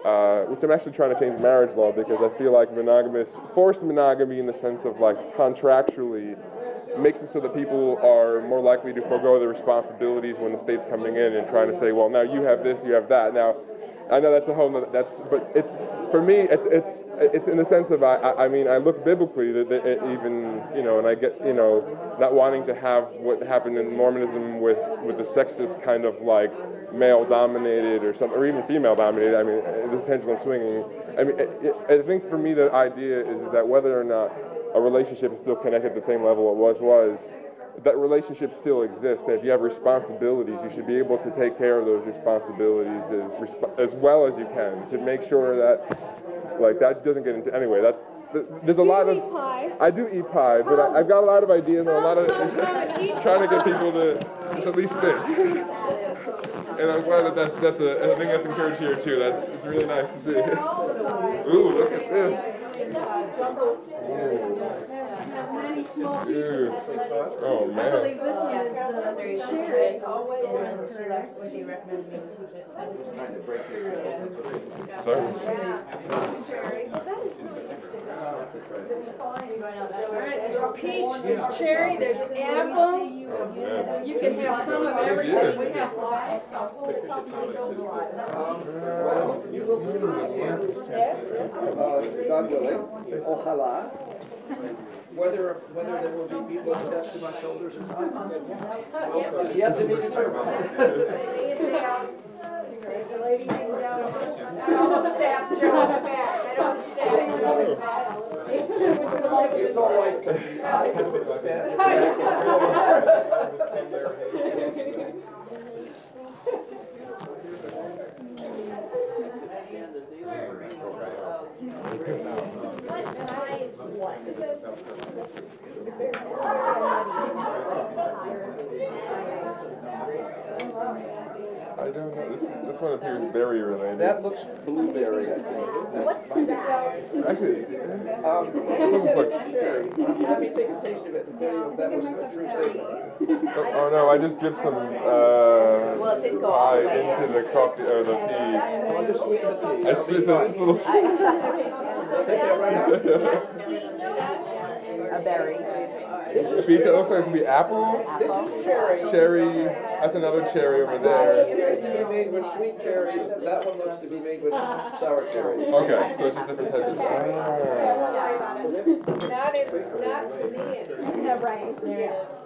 uh, which I'm actually trying to change marriage law because I feel like monogamous, forced monogamy in the sense of like contractually makes it so that people are more likely to forego their responsibilities when the state's coming in and trying to say, well, now you have this, you have that. Now, I know that's a whole that's, but it's, for me, it's, it's, it's in the sense of, I, I mean, I look biblically that, that even, you know, and I get, you know, not wanting to have what happened in Mormonism with, with the sexist kind of like male dominated or something, or even female dominated, I mean, the pendulum swinging. I mean, it, it, I think for me the idea is that whether or not a relationship is still connected at the same level it was, was, that relationship still exists. That if you have responsibilities, you should be able to take care of those responsibilities as as well as you can to make sure that like that doesn't get into anyway. That's there's a Do lot of pie? I do eat pie, but I, I've got a lot of ideas and a lot of Come and eat trying to get people to just at least think. And I'm glad that that's that's a I think that's encouraged here too. That's it's really nice to see. Ooh, look at this. have many small Dude. pieces. Oh, I man. believe this one is the sherry. correct? She recommended me to teach it. Trying to break your that's Sorry. All right, there's peach, there's cherry, there's apple. Oh, man. You can have some of everything. We have lots. You will see uh, God willing, ojalá, whether, whether there will be people attached to my shoulders or not. is Yet to be determined. I don't stab Joe in the back. I don't stab him in the back. It's all right, I can stand in the back and I don't know. This this one appears berry related. That looks blueberry, I think. Actually, Um, It he looks like- cherry. Let me take a taste of it and tell you if that was a true statement. oh, oh no, I just dipped some uh, Well, it didn't go all pie the way into the coffee or the tea. I'll just sweeten the tea. I That'll see be this little. Take that right out. A berry. This is Peach. It looks like it could be apple, This is cherry. cherry. That's another cherry over It there. appears to be made with sweet cherries. That one looks to be made with sour cherries. Okay, so it's just different types of. Ah. Not in, not to me. Yeah, right. What is this?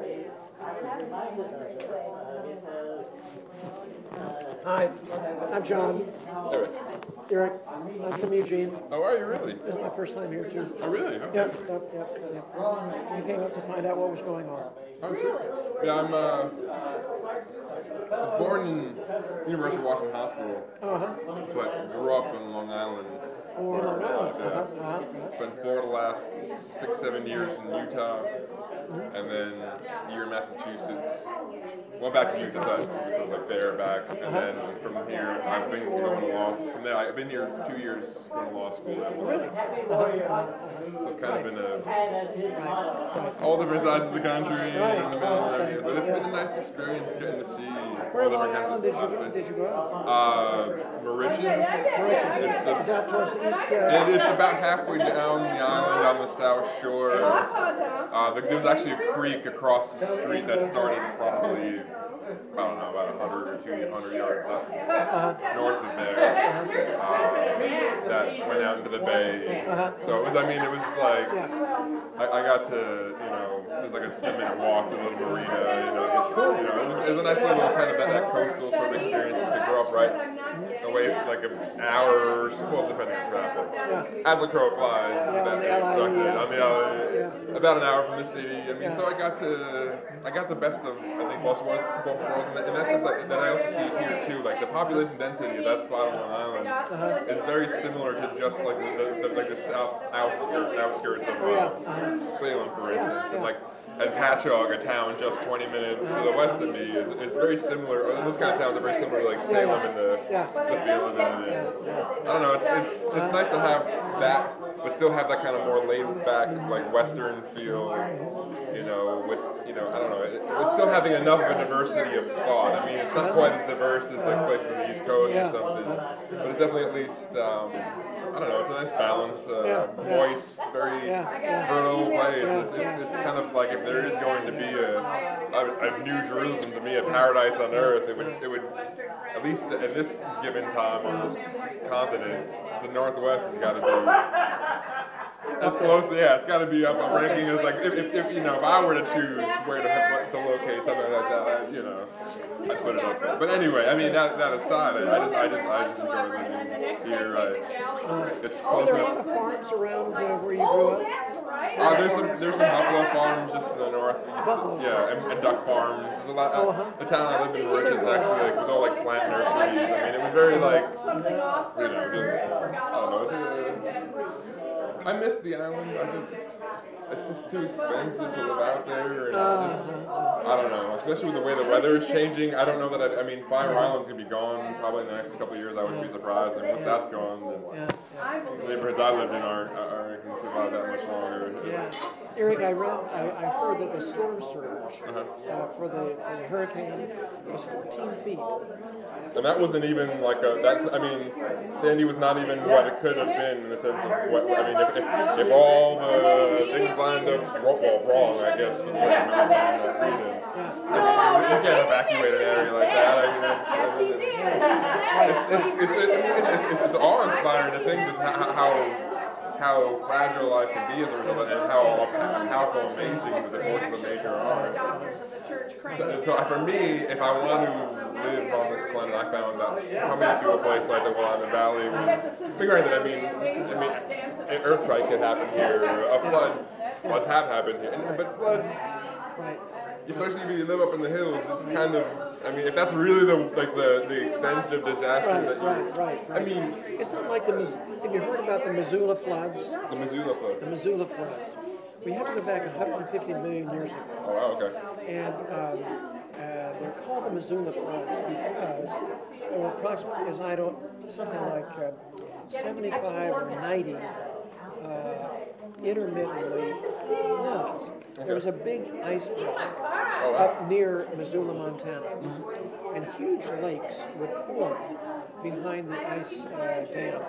Hi, I'm John. Eric, Eric, I'm from Eugene. Oh, are you really? This is my first time here too. Oh, really? Okay. Yep, yep, yep, yep. We came up to find out what was going on. Oh, sure. Yeah, I'm. Uh, I was born in University of Washington Hospital, Uh-huh. but grew up in Long Island. Oh, in Long Island. Uh-huh, uh-huh. Spent four of the last six, seven years in Utah, and then a year in Massachusetts. Went back to Utah, so I was like there, back, and then from here, I've been going to law. School from there, I've been here two years going to law school. Really? Uh-huh, uh-huh. So it's kind of been a and as his motto. all different sides of the country, Right. and America, but it's been a nice experience getting to see Where all in Long Island did you, places. did you grow up? Uh, Moriches. Moriches. It's, a- Is that towards the east? and Uh, it's about halfway down the island on the south shore. Uh, the, there was actually a creek across the street that started probably, I don't know, about 100 or 200 yards up uh-huh. north of there. Uh, that went out into the bay. Uh-huh. So it was, I mean, it was like, I, I got to, you know, it was like a 10 minute walk to the little marina, you know, get, you know, it was, it was a nice little kind of that, that coastal sort of experience to grow up right away from like an hour, or so- well, depending on traffic. Yeah. As the crow flies, Yeah, that- the LIE, exactly, yeah. on the Yeah. about an hour from the city. I mean, so I got to, I got the best of, I think, both worlds, both worlds, and that, something that, that I also see here too. Like the population density of that spot on Long Island Uh-huh. is very similar to just like the, the, like the south outskirts, outskirts of Oh, Uh-huh. Salem, for instance, yeah. and like and Patchogue, a town just 20 minutes to the west of me, is, is very similar. Those kind of towns are very similar to like Salem and the Yeah. the feeling and Yeah, it. yeah. I don't know. It's it's it's nice to have that, but still have that kind of more laid back, like Western feel. You know, with you know, I don't know. It, it's still having enough of a diversity of thought. I mean, it's not quite as diverse as like places on the East Coast Yeah. or something, but it's definitely at least. Um, I don't know. It's a nice balance. Uh, Yeah, yeah. voice, very Yeah, yeah. fertile place. Yeah, It's, it's, it's kind of like if there is going to be a, a, a New Jerusalem to me, a paradise on earth, it would it would at least at this given time on this continent, the Northwest has got to be as close, yeah, it's gotta be up on ranking as like, if, if, if, you know, if I were to choose where to, what to locate something like that, I, you know, I'd put it up there. But anyway, I mean, that, that aside, I just, I just, I just enjoy living here, I, it's Are close there a lot of farms around uh, where you grew up? Uh, there's some there's some buffalo farms just to the northeast. Buffalo Yeah, and, and duck farms. There's a lot. Oh, Uh, uh-huh. the town I lived in, Rich, is actually like it was all like plant nurseries. I mean, it was very like you know just I don't know. Uh, I miss the island. I just it's just too expensive to live out there. And I just, Uh, I don't know, especially with the way the weather is changing. I don't know that I, I mean, Fire Island's gonna be gone probably in the next couple of years. I wouldn't be surprised. And once that's gone, then yeah, the neighborhoods I lived in aren't, aren't gonna survive that much longer. yeah. Eric, I read, I, I heard that the storm surge Uh-huh. uh, for the for the hurricane was 14 feet. And that wasn't even like a, that's, I mean, Sandy was not even what it could have been in the sense of what, I mean, if, if, if all the things lined up, wrong- well, wrong, I guess, for the everything in. I mean, you can't evacuate an area like that, I mean, that's, I it's, it's, it's, it's, it's, it's, it's awe-inspiring to think just how, how, how fragile life can be as a result of it, and how how powerful and amazing the forces of nature are. Doctors of the church So, so for me, if I want to live on this planet, I found that coming to a place like the Willamette Valley. Was, figuring that I mean, I mean, an earthquake could happen here, a flood, floods have happened here, and, but floods, especially if you live up in the hills, it's kind of, I mean, if that's really the like the the extent of disaster Right, that you, right, right, right. I mean, It's not like the, have you heard about the Missoula floods? the Missoula floods. The Missoula floods. We have to go back 150 million years ago. Oh wow, okay. And um, uh, they're called the Missoula floods because were approximately, as I don't, something like uh, 75 or 90 uh, intermittently floods. There was a big ice block Oh, wow. up near Missoula, Montana, and huge lakes would form behind the ice uh, dams.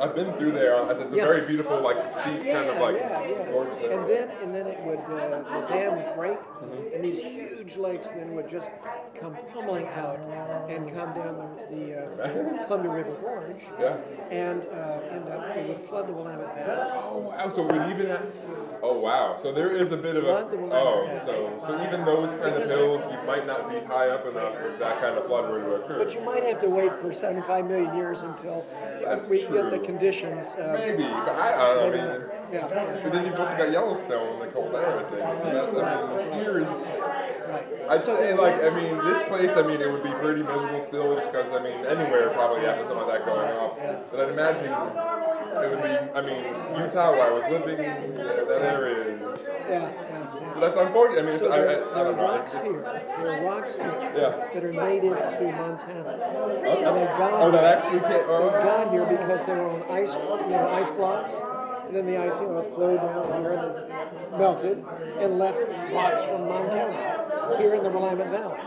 I've been through there. It's a Yeah. very beautiful, like steep kind of like yeah, yeah. And then and then it would uh, the dam would break, Mm-hmm. and these huge lakes then would just come pummeling out and come down the, uh, Columbia River Gorge, Yeah. and uh, end up they would flood the Willamette Valley. Oh wow! So we even have, oh wow! So there is a bit of a Flood the Willamette oh so so even those kind of hills you might not be high up enough for that kind of flood to occur. But you might have to wait for 75 million years until That's we get the conditions. Uh, Maybe, but I, I don't know. I Yeah, yeah. but then you've also got Yellowstone, and the caldera thing. So that's I mean here is. I'd say like I mean this place I mean it would be pretty miserable still just because I mean anywhere probably after something like that going off. But I'd imagine it would be I mean Utah where I was living that area. is- Yeah, yeah, But that's unfortunate. I mean So it's, I, there, I, I there don't are know. rocks here. There are rocks here Yeah. that are native to Montana. Oh, And they've got oh, that actually can't. Oh. They got here because they were on ice, you know, ice blocks, and then the ice, you know, flowed down here and melted and left blocks from Montana here in the Willamette Valley.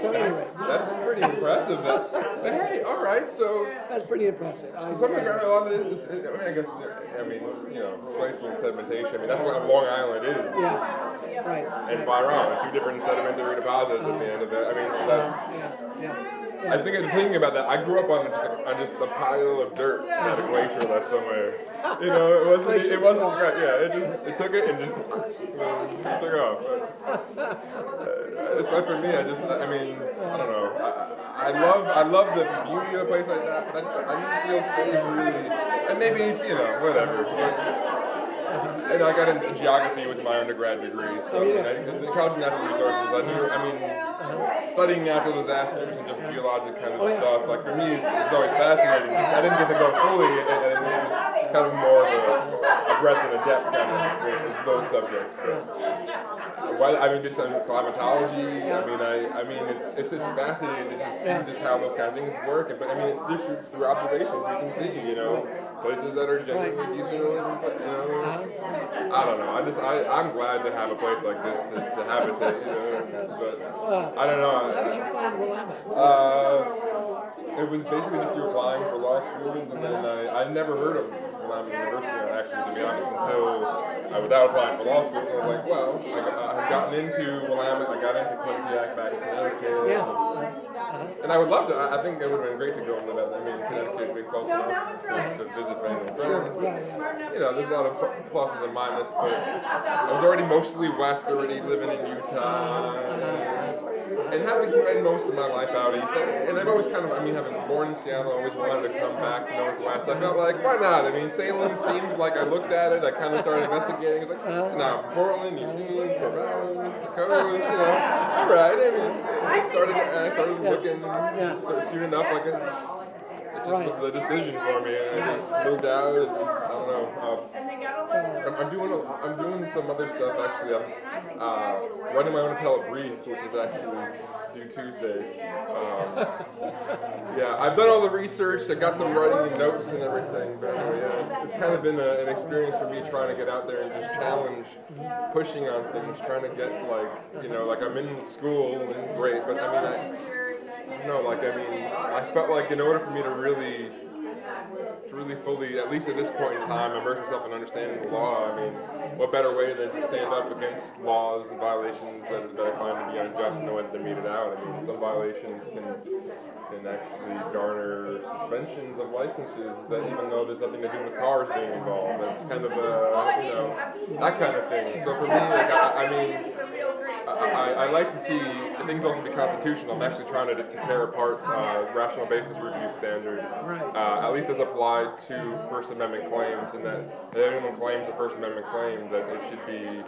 So anyway, That's pretty impressive. That, hey, all right. So, that's pretty impressive. I- so some of the a lot of this. I mean, I guess I mean, you know, glacial sedimentation. I mean, that's what Long Island is. Yeah, right. And Island, two different sedimentary deposits at the uh-huh. end of that. I mean, so uh-huh. that's. Yeah, yeah. I think I'm thinking about that. I grew up on just a, on just a pile of dirt that a glacier left somewhere. You know, it wasn't. It wasn't right. Yeah, it just it took it and just um, took off. Uh, it's like for me. I just. I mean, I don't know. I, I love. I love the beauty of a place like that. But I just. I feel safe really. And maybe it's you know whatever. But, and I got into geography with my undergrad degree, so Oh, yeah. I, the College of Natural Resources, I knew, I mean, studying natural disasters and just geologic kind of Oh, yeah. stuff, like for me, it's, it's always fascinating. I didn't get to go fully, and, and it was kind of more of a, a breadth and a depth kind of experience with those subjects. But why, I mean, did some climatology. I mean, I, I mean, it's, it's, it's fascinating to just see just how those kind of things work. But I mean, it's just through observations you can see, you know, places that are genuinely decent in, but, you know. I don't know. I just I I'm glad to have a place like this to, to habitate. You know, but I don't know. How did you find Willamette? Uh, it was basically just through applying for law schools, and then I I never heard of Willamette University actually, to be honest, until I was out applying for law school. And I was like, well, I, got, I had gotten into Willamette, I got into Quinnipiac back in Connecticut. Yeah. and And I would love to. I I think it would have been great to go and live out. I mean, Connecticut would be close enough to, to visit family and friends. You know, there's a lot of pl- pluses and minuses, but I was already mostly west, already living in Utah, and having spent most of my life out east. And I've always kind of, I mean, having born in Seattle, I always wanted to come back to Northwest. I felt like, why not? I mean, Salem seems like I looked at it, I kind of started investigating. It's like, uh-huh. now Portland, Eugene, Corvallis, the coast, you know, all right. I mean, I started, I started looking so soon enough, like it, it just was the decision for me, and I just moved out. And, I don't know. Um, I'm, I'm doing, a, I'm doing some other stuff actually. I'm uh, writing my own appellate brief, which is actually due Tuesday. Um, yeah, I've done all the research. I got some writing notes and everything. But uh, yeah, it's, it's kind of been a, an experience for me trying to get out there and just challenge, pushing on things, trying to get like, you know, like I'm in school and great, but I mean, I, I like I mean, I felt like in order for me to really to really fully, at least at this point in time, immerse myself in understanding the law. I mean, what better way than to stand up against laws and violations that, that I find to be unjust and know when to meet it out? I mean, some violations can can actually garner suspensions of licenses that even though there's nothing to do with cars being involved, it's kind of a, you know, that kind of thing. So for me, like, I, I mean, I, I, I like to see things also be constitutional. I'm actually trying to, to tear apart uh, rational basis review standard, uh, at least as applied to First Amendment claims, and that if anyone claims a First Amendment claim, that it should be.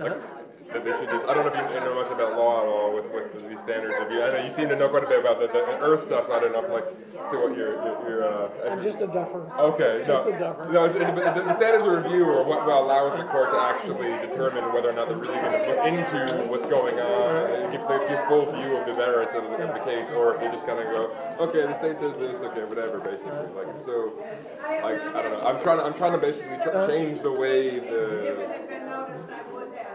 Like, that they should just, I don't know if you know much about law at all with, with these standards. If you, I know you seem to know quite a bit about the, the earth stuff, so I don't know if like, see what your, your, your uh, I'm just a duffer. Okay, Just no, a duffer. no, it's, it's, the, the standards of review are what will allow the court to actually determine whether or not they're really going to look into what's going on, and give, give full view of the merits of the, of the case, or if they just kind of go, okay, the state says this, okay, whatever, basically. Like, so, like, I don't know. I'm trying to, I'm trying to basically tr- change the way the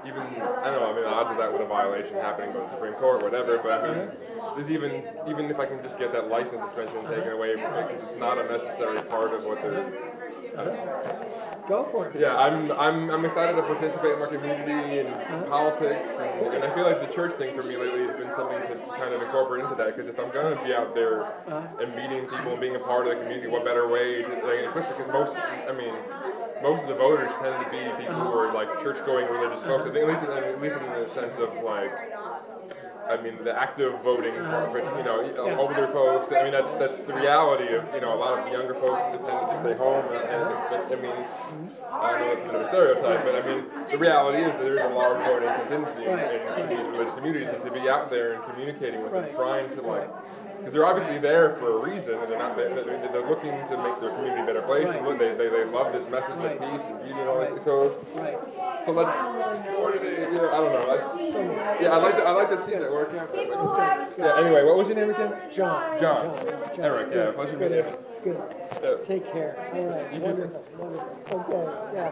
even I don't know. I mean, the odds of that with a violation happening by the Supreme Court, whatever. But I mean, there's even even if I can just get that license suspension taken away because it's not a necessary part of what they're. Go for it. Yeah, I'm I'm I'm excited to participate in my community and uh-huh. politics, and, and I feel like the church thing for me lately has been something to kind of incorporate into that. Because if I'm gonna be out there uh-huh. and meeting people and being a part of the community, what better way to, like, especially because most, I mean, most of the voters tend to be people who uh-huh. are like church-going religious folks. I think at least at least in the sense of like. I mean, the active voting uh-huh. part, you know, older folks. I mean, that's that's the reality of you know a lot of younger folks tend to stay home. And, and, I mean, I know it's a bit of a stereotype, but I mean, the reality is that there is a large voting contingency in, in these religious communities, and to be out there and communicating with them, trying to like, because they're obviously there for a reason, and they're not there, they're, they're looking to make their community a better place, and they, they they love this message of peace and beauty and all this. So, so let's, what do they, you know, I don't know. Let's, yeah, I'd like to, I'd like to see that work out. Like, it's- yeah. Anyway, what was your name again? John. John. John. Eric. Yeah. Pleasure Good. meeting you. Good. Yeah. Take care. All right. You too. Wonderful. Wonderful. Okay. Yeah.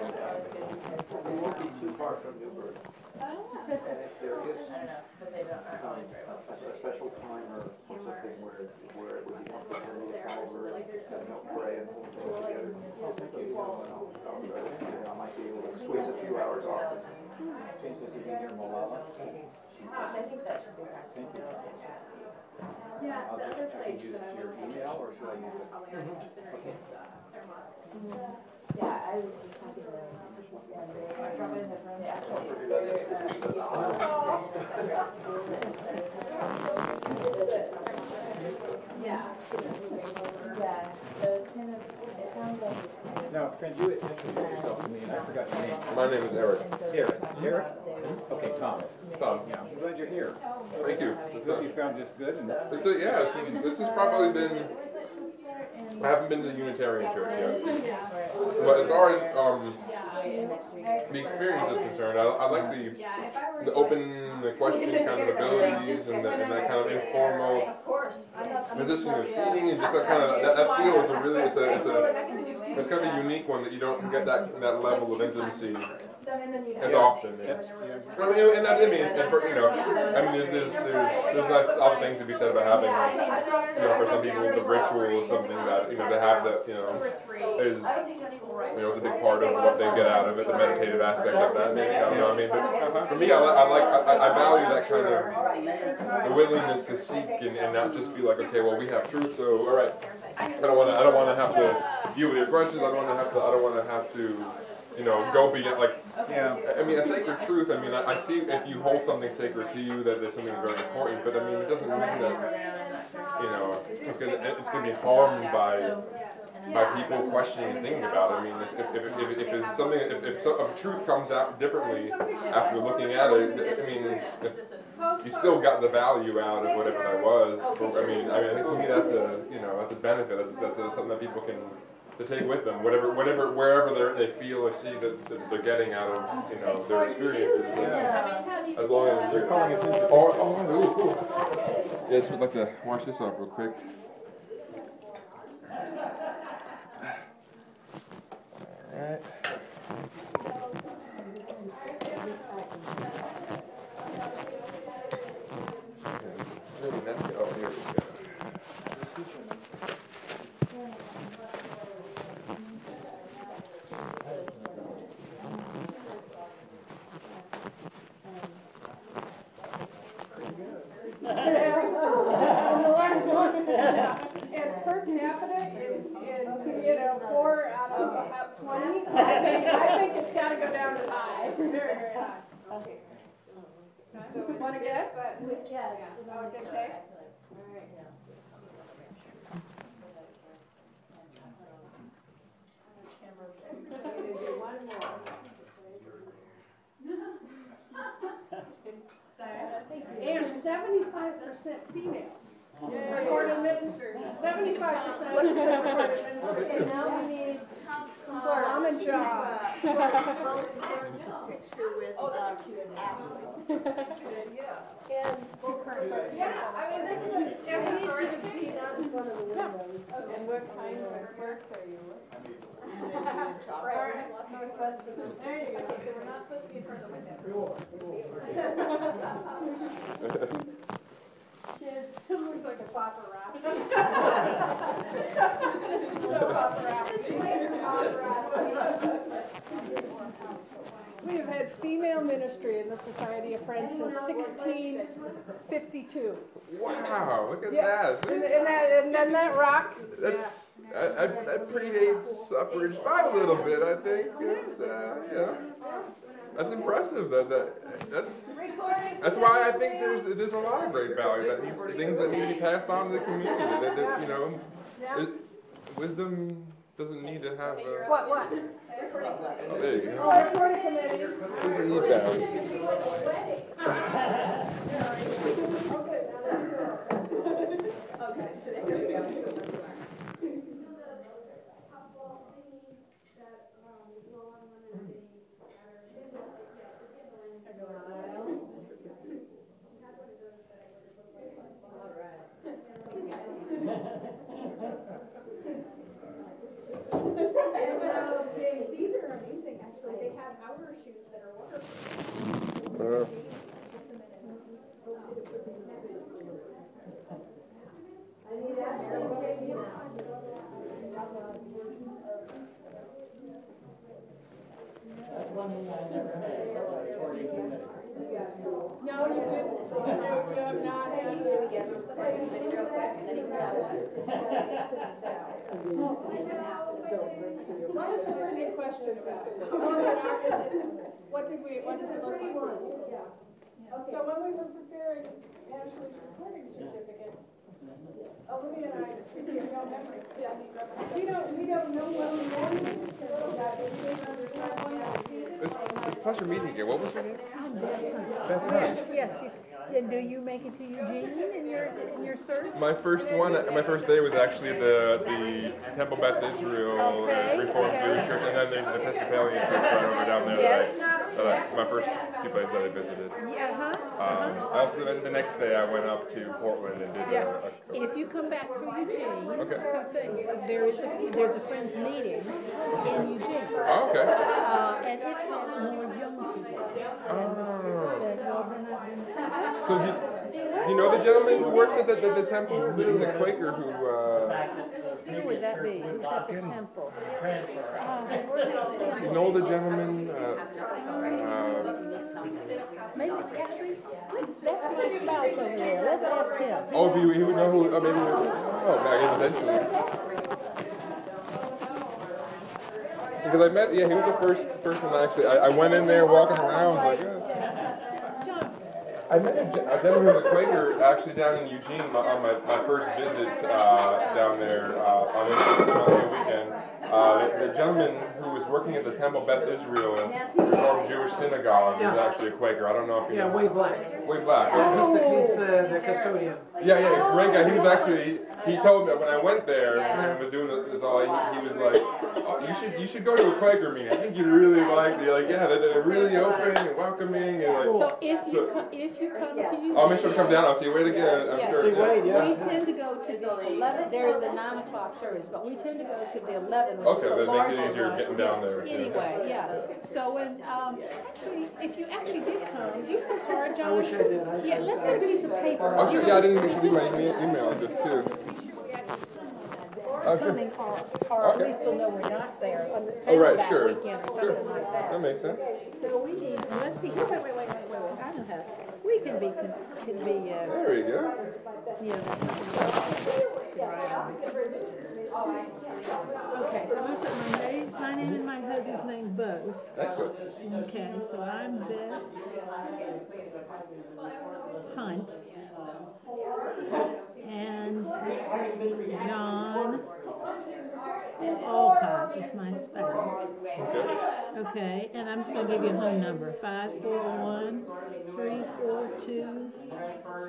It won't be too far from Newberg. And if there is a a special time or or something where, where it would be helpful for me to come over and and help pray and hold things together, you know, and I'll, I'll, uh, I might be able to squeeze a few hours off. Chances to be here in Molalla. I think that should be Thank you. Yeah, I'll the just- other I can place use that I your was email, or should I use it? Probably not considering it's, uh, Vermont. Yeah, I was just happy to one day, I drop in the front, actually. Yeah. Yeah, so it's kind of, it sounds like it's kind of. Now, friend, you introduced yourself to me, and I forgot your name. My name is Eric. Eric. Eric? Okay, Tom. Tom. Yeah, I'm glad you're here. Thank you. Hope you found this good and. It's a, yeah, it's, this has probably been. I haven't been to the Unitarian Church yet, but as far as um, the experience is concerned, I, I like the the open, the questioning kind of abilities and, the, and that kind of informal position of seating and just that kind of that, that feels a really it's a it's a It's kind of a unique one that you don't get that that level of intimacy as Yeah. often. It's, I mean, and that's, I mean, and for, you know, I mean, there's, there's, there's, there's nice other things to be said about having, you know, for some people, the ritual is something that, you know, to have that, you know, is, you know, it's a big part of what they get out of it, the meditative aspect of that. Maybe, I don't know, I mean, but for me, I, li- I like, I, I value that kind of, the willingness to seek and, and not just be like, okay, well, we have truth, so, all right. I don't wanna, I don't wanna have to deal with your grudges, I don't wanna have to, I don't wanna have to, you know, go beyond, like, Yeah. I mean, a sacred truth, I mean, I, I see if you hold something sacred to you, that there's something very important, but I mean, it doesn't mean that, you know, it's gonna, it's gonna be harmed by, by people questioning things about it. I mean, if, if, if, if it's something, if, if, so, if truth comes out differently after looking at it, I mean, if, you still got the value out of whatever that was. For, I mean, I mean, I think to me that's a, you know, that's a benefit. That's, that's a, something that people can to take with them, whatever, whatever, wherever they they feel or see that, that they're getting out of, you know, their experiences. As, as long as They're calling us in. Oh, oh, ooh, ooh. Yeah, just would like to wash this off real quick. All right. Really nasty. Oh, here we go. And the last one, and per capita is, in, you know, four out of about twenty. I think, I think it's gotta go down to high, very, very high. Okay. Want to guess? Yeah. yeah, Oh, good take? One more. And seventy-five percent female. Recorded ministers, seventy-five percent recorded ministers. Okay, now we need Mom and John. picture with, um, Ashley. And, yeah, I mean, this is a, every sort of be Not in front of the windows. And what kind of works are you with? Right, Northwest, there you go, so we're not supposed to be in front of the window. Kids, it looks like a paparazzi. So paparazzi. We have had female ministry in the Society of Friends since sixteen fifty-two. Wow, look at Yeah, that. and and that, and then that rock, That's that, that, that predates suffrage by a little bit, I think. It's uh, yeah, that's impressive. That that that's that's why I think there's there's a lot of great value that needs things that need to be passed on to the community. That, that you know, it, wisdom doesn't need to have. A, what, what? oh, there you go. Oh. Doesn't need that. These are amazing, actually, they have outer shoes that are waterproof. Uh, I need Ashley to take you now. That's one thing I never had, a recording committee. No, you didn't, you, you have not had. What is the burning question about? What did we, what does it look like? Yeah. So when we were preparing Ashley's recording certificate, Olivia and I, speaking of no memory, yeah, we don't, we don't know what we won this, because that is under that one. It's, it's a pleasure meeting you. What was your name? Beth Hunt. Yes, you, And do you make it to Eugene in your, in your search? My first one, my first day was actually the the Temple Beth Israel Okay, Reformed okay. Jewish Church, and then there's an Episcopalian church right over down there. Yes. That I, that I, my first two places that I visited. Yeah, huh? Um, I also the next day I went up to Portland and did Yeah, a, a if you come back through Eugene, Okay. two things, there is a, there's a friends meeting in Eugene. Oh, okay. Uh, and it has more young people. Oh. That well, then I- So do, do you know the gentleman who works at the, the, the temple? He's a Quaker who. Uh, Who would that be? Who's at the temple? Uh, an older gentleman. Uh, uh, Maybe, that's my spouse over there, let's ask him. oh, if he, he would know who. Oh, maybe. Oh, I guess eventually. Because I met, yeah, he was the first person I actually. I, I went in there walking around like. Uh, I met a, a gentleman who's a Quaker actually down in Eugene my- on my, my first visit uh, down there uh, on a weekend. Uh, the, the gentleman who was working at the Temple Beth Israel Reformed Jewish Synagogue was Yeah. actually a Quaker. I don't know if you Yeah, know. Wade Black. Wade Black. Yeah, he's the, he's the, the custodian. Yeah, yeah, great guy. He was actually, he told me when I went there and was doing this all, he, he was like, oh, you should, you should go to a Quaker meeting. I think you'd really like, they're like, yeah, they're, they're really open and welcoming and like. So if you come, if you come to Eugene. I'll make sure to come down. I'll see Wade again. I'm Yeah. sure. We tend to go to the eleven, there is a nine o'clock service, but we tend to go to the eleven, which Okay, is the that makes it easier one. getting down Yeah, there, too. Anyway, yeah, so when, um, actually, if you actually did come, do you have a card, John? I wish I did. I- Yeah, let's get a piece of paper. Sure. Yeah, I didn't even leave my e- email address too. Oh, sure. Coming, or, or at Okay. least you'll know we're not there on the Oh, right, that sure. weekend or Sure. something like that. That makes sense. So we need, let's see, here, wait, wait, wait, wait, wait, wait, I know how, we can be, can can be, uh, There we go. Okay, so I'm gonna put my name, my name and my husband's name both. Excellent. Okay, so I'm Beth Hunt. And John Alcott is my spouse. Okay, and I'm just gonna give you a home number, five four one, three four two,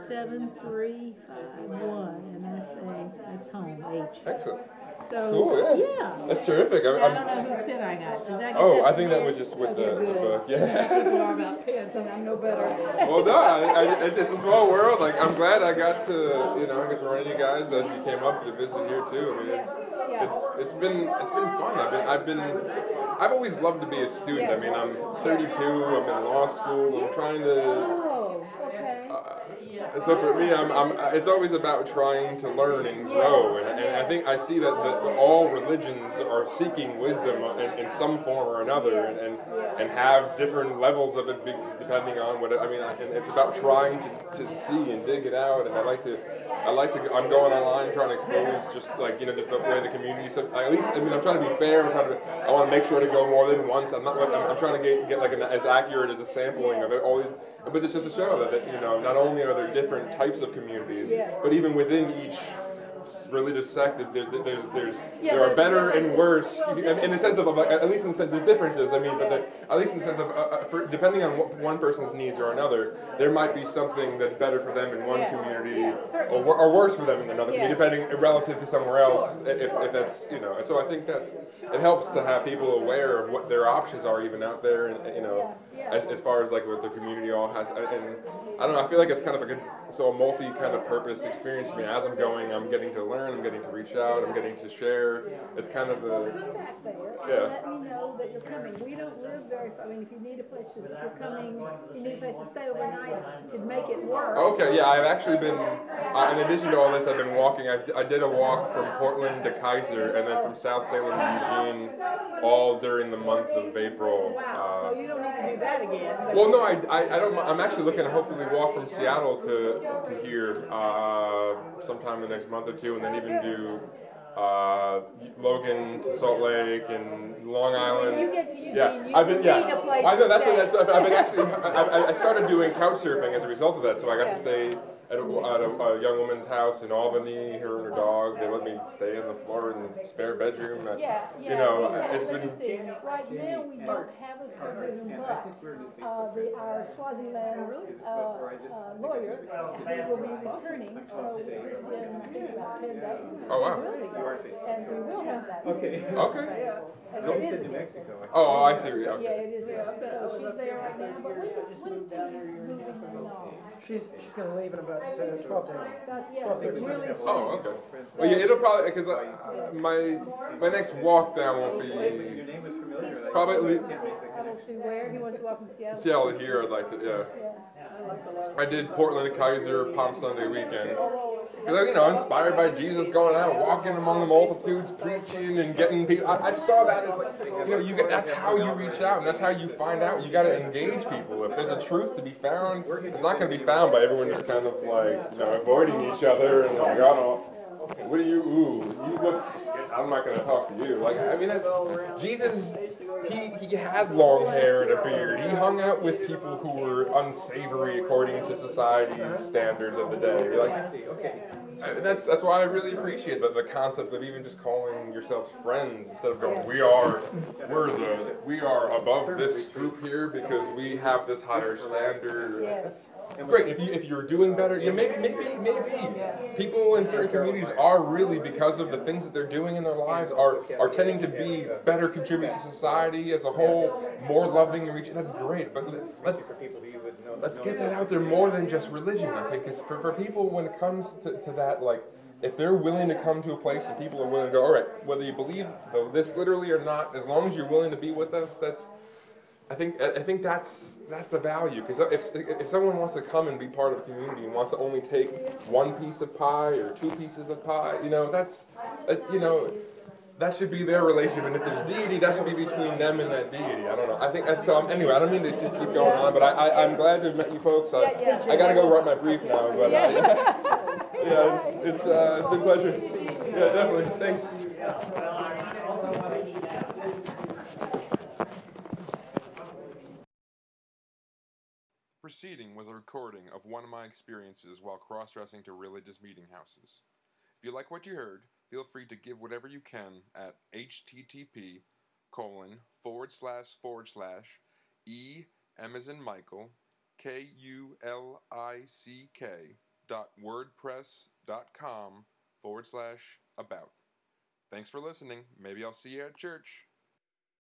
seven three five one, and that's a, that's home, H. Excellent. So, Cool, yeah. yeah. That's terrific. I I'm, don't know whose pen I got. Does that get Oh, that I think that was just with the- the book, yeah. You know how People are about pens, and I'm no better. well, no, I, I, it- it's a small world. Like, I'm glad I got to, you know, I got to run into you guys as you came up to visit here too. I mean, it's, it's, it's been, it's been fun. I've been, I've been, I've always loved to be a student. I mean, I'm 32. I'm in law school. I'm trying to. So for me, I'm, I'm, it's always about trying to learn and grow, and, and I think I see that, that all religions are seeking wisdom in, in some form or another, and, and, and have different levels of it be- depending on what it, I mean. I- And it's about trying to, to see and dig it out, and I like to, I like to. I'm going online trying to expose just like you know just the way the community. So at least I mean I'm trying to be fair. I'm trying to. I want to make sure to go more than once. I'm not. I'm, I'm trying to get, get like an, as accurate as a sampling of it, all these. But it's just to show that, that you know not only are there different types of communities, but even within each religious sect, that there's there's there's Yeah, there are better and worse Well, in, in the sense of like, at least in the sense there's differences. I mean, but the, at least in the sense of uh, uh, for, depending on what one person's needs or another, there might be something that's better for them in one Yeah. community Yeah, or, or worse for them in another community, depending relative to somewhere else. If, if that's you know, and so I think that's it helps to have people aware of what their options are even out there, and you know. As, as far as like what the community all has, and I don't know, I feel like it's kind of a good, so a multi kind of purpose experience for me. As I'm going, I'm getting to learn, I'm getting to reach out, I'm getting to share. It's kind of a come back there Yeah. let me know that you're coming. We don't live very far. I mean, if you need a place to, if you're coming, you need a place to stay overnight to make it work. Okay, yeah, I've actually been, uh, in addition to all this, I've been walking. I, I did a walk from Portland to Keizer and then from South Salem to Eugene all during the month of April. Wow, Uh, so you don't need to do that again. well, no, I, I, I don't. I'm actually looking to hopefully walk from Seattle to to here uh, sometime in the next month or two, and then even do uh, Logan to Salt Lake and Long Island. When you get to Eugene, yeah, you- I've been, yeah. need a place I know that's, stay. that's I've been actually. I, I- I started doing couch surfing as a result of that, so I got to stay at, a, at a, a young woman's house in Albany, her and her dog. They let me stay on the floor in the spare bedroom. and, Yeah, yeah. You know, we have- it's let been. see. Right now, we don't have a spare bedroom, but, uh, the, our Swaziland, uh, uh, lawyer, he will be returning, so just in, I think about ten days. Oh, wow. He will be, And we will have that. Okay. Okay. Yeah. And Go- it is a New. Mexico. Oh, I see. Yeah, okay. Yeah, it is, there. so she's there right now, but when is, when is Tina moving along? She's, she's gonna leave in about uh, twelve days. But, yeah, Twelve, it's thirteen really. Oh, okay. Well, yeah, it'll probably because uh, my my next walk down won't be probably at least Travel to where? He wants to walk from Seattle? Seattle here. I'd like to. Yeah. I did Portland Keizer Palm Sunday weekend. Because, you know, inspired by Jesus going out, walking among the multitudes, preaching and getting people. I, I saw that as you know, you get, that's how you reach out and that's how you find out. You got to engage people. If there's a truth to be found, it's not going to be found by everyone just kind of like, you know, avoiding each other and like, I don't know. What do you, ooh, you look, I'm not going to talk to you. Like, I mean, that's, Jesus, he, he had long hair and a beard. He hung out with people who were unsavory according to society's standards of the day. Like, I- that's that's why I really appreciate the, the concept of even just calling yourselves friends instead of going we are we're the we are above this group here because we have this higher standard. That's great. If you if you're doing better, yeah, maybe maybe maybe people in certain communities are really because of the things that they're doing in their lives are are tending to be better contributors to society as a whole, more loving and reaching. That's great, but let's let's get that out there more than just religion. I think, because for, for people, when it comes to, to that, like, if they're willing to come to a place and people are willing to go, all right, whether you believe though this literally or not, as long as you're willing to be with us, that's, I think, I I think that's that's the value. Because if if someone wants to come and be part of a community and wants to only take one piece of pie or two pieces of pie, you know, that's, uh, you know. That should be their relationship, and if there's deity, that should be between them and that deity. I don't know. I think that's um. Anyway, I don't mean to just keep going on, but I, I I'm glad to have met you folks. I, I gotta go write my brief now, but uh, yeah, it's it's uh it's been a pleasure. Yeah, definitely. Thanks. Preceding was a recording of one of my experiences while cross dressing to religious meeting houses. If you like what you heard, feel free to give whatever you can at http colon forward slash forward slash e in Michael k u l i c k dot wordpress dot com forward slash about. Thanks for listening. Maybe I'll see you at church.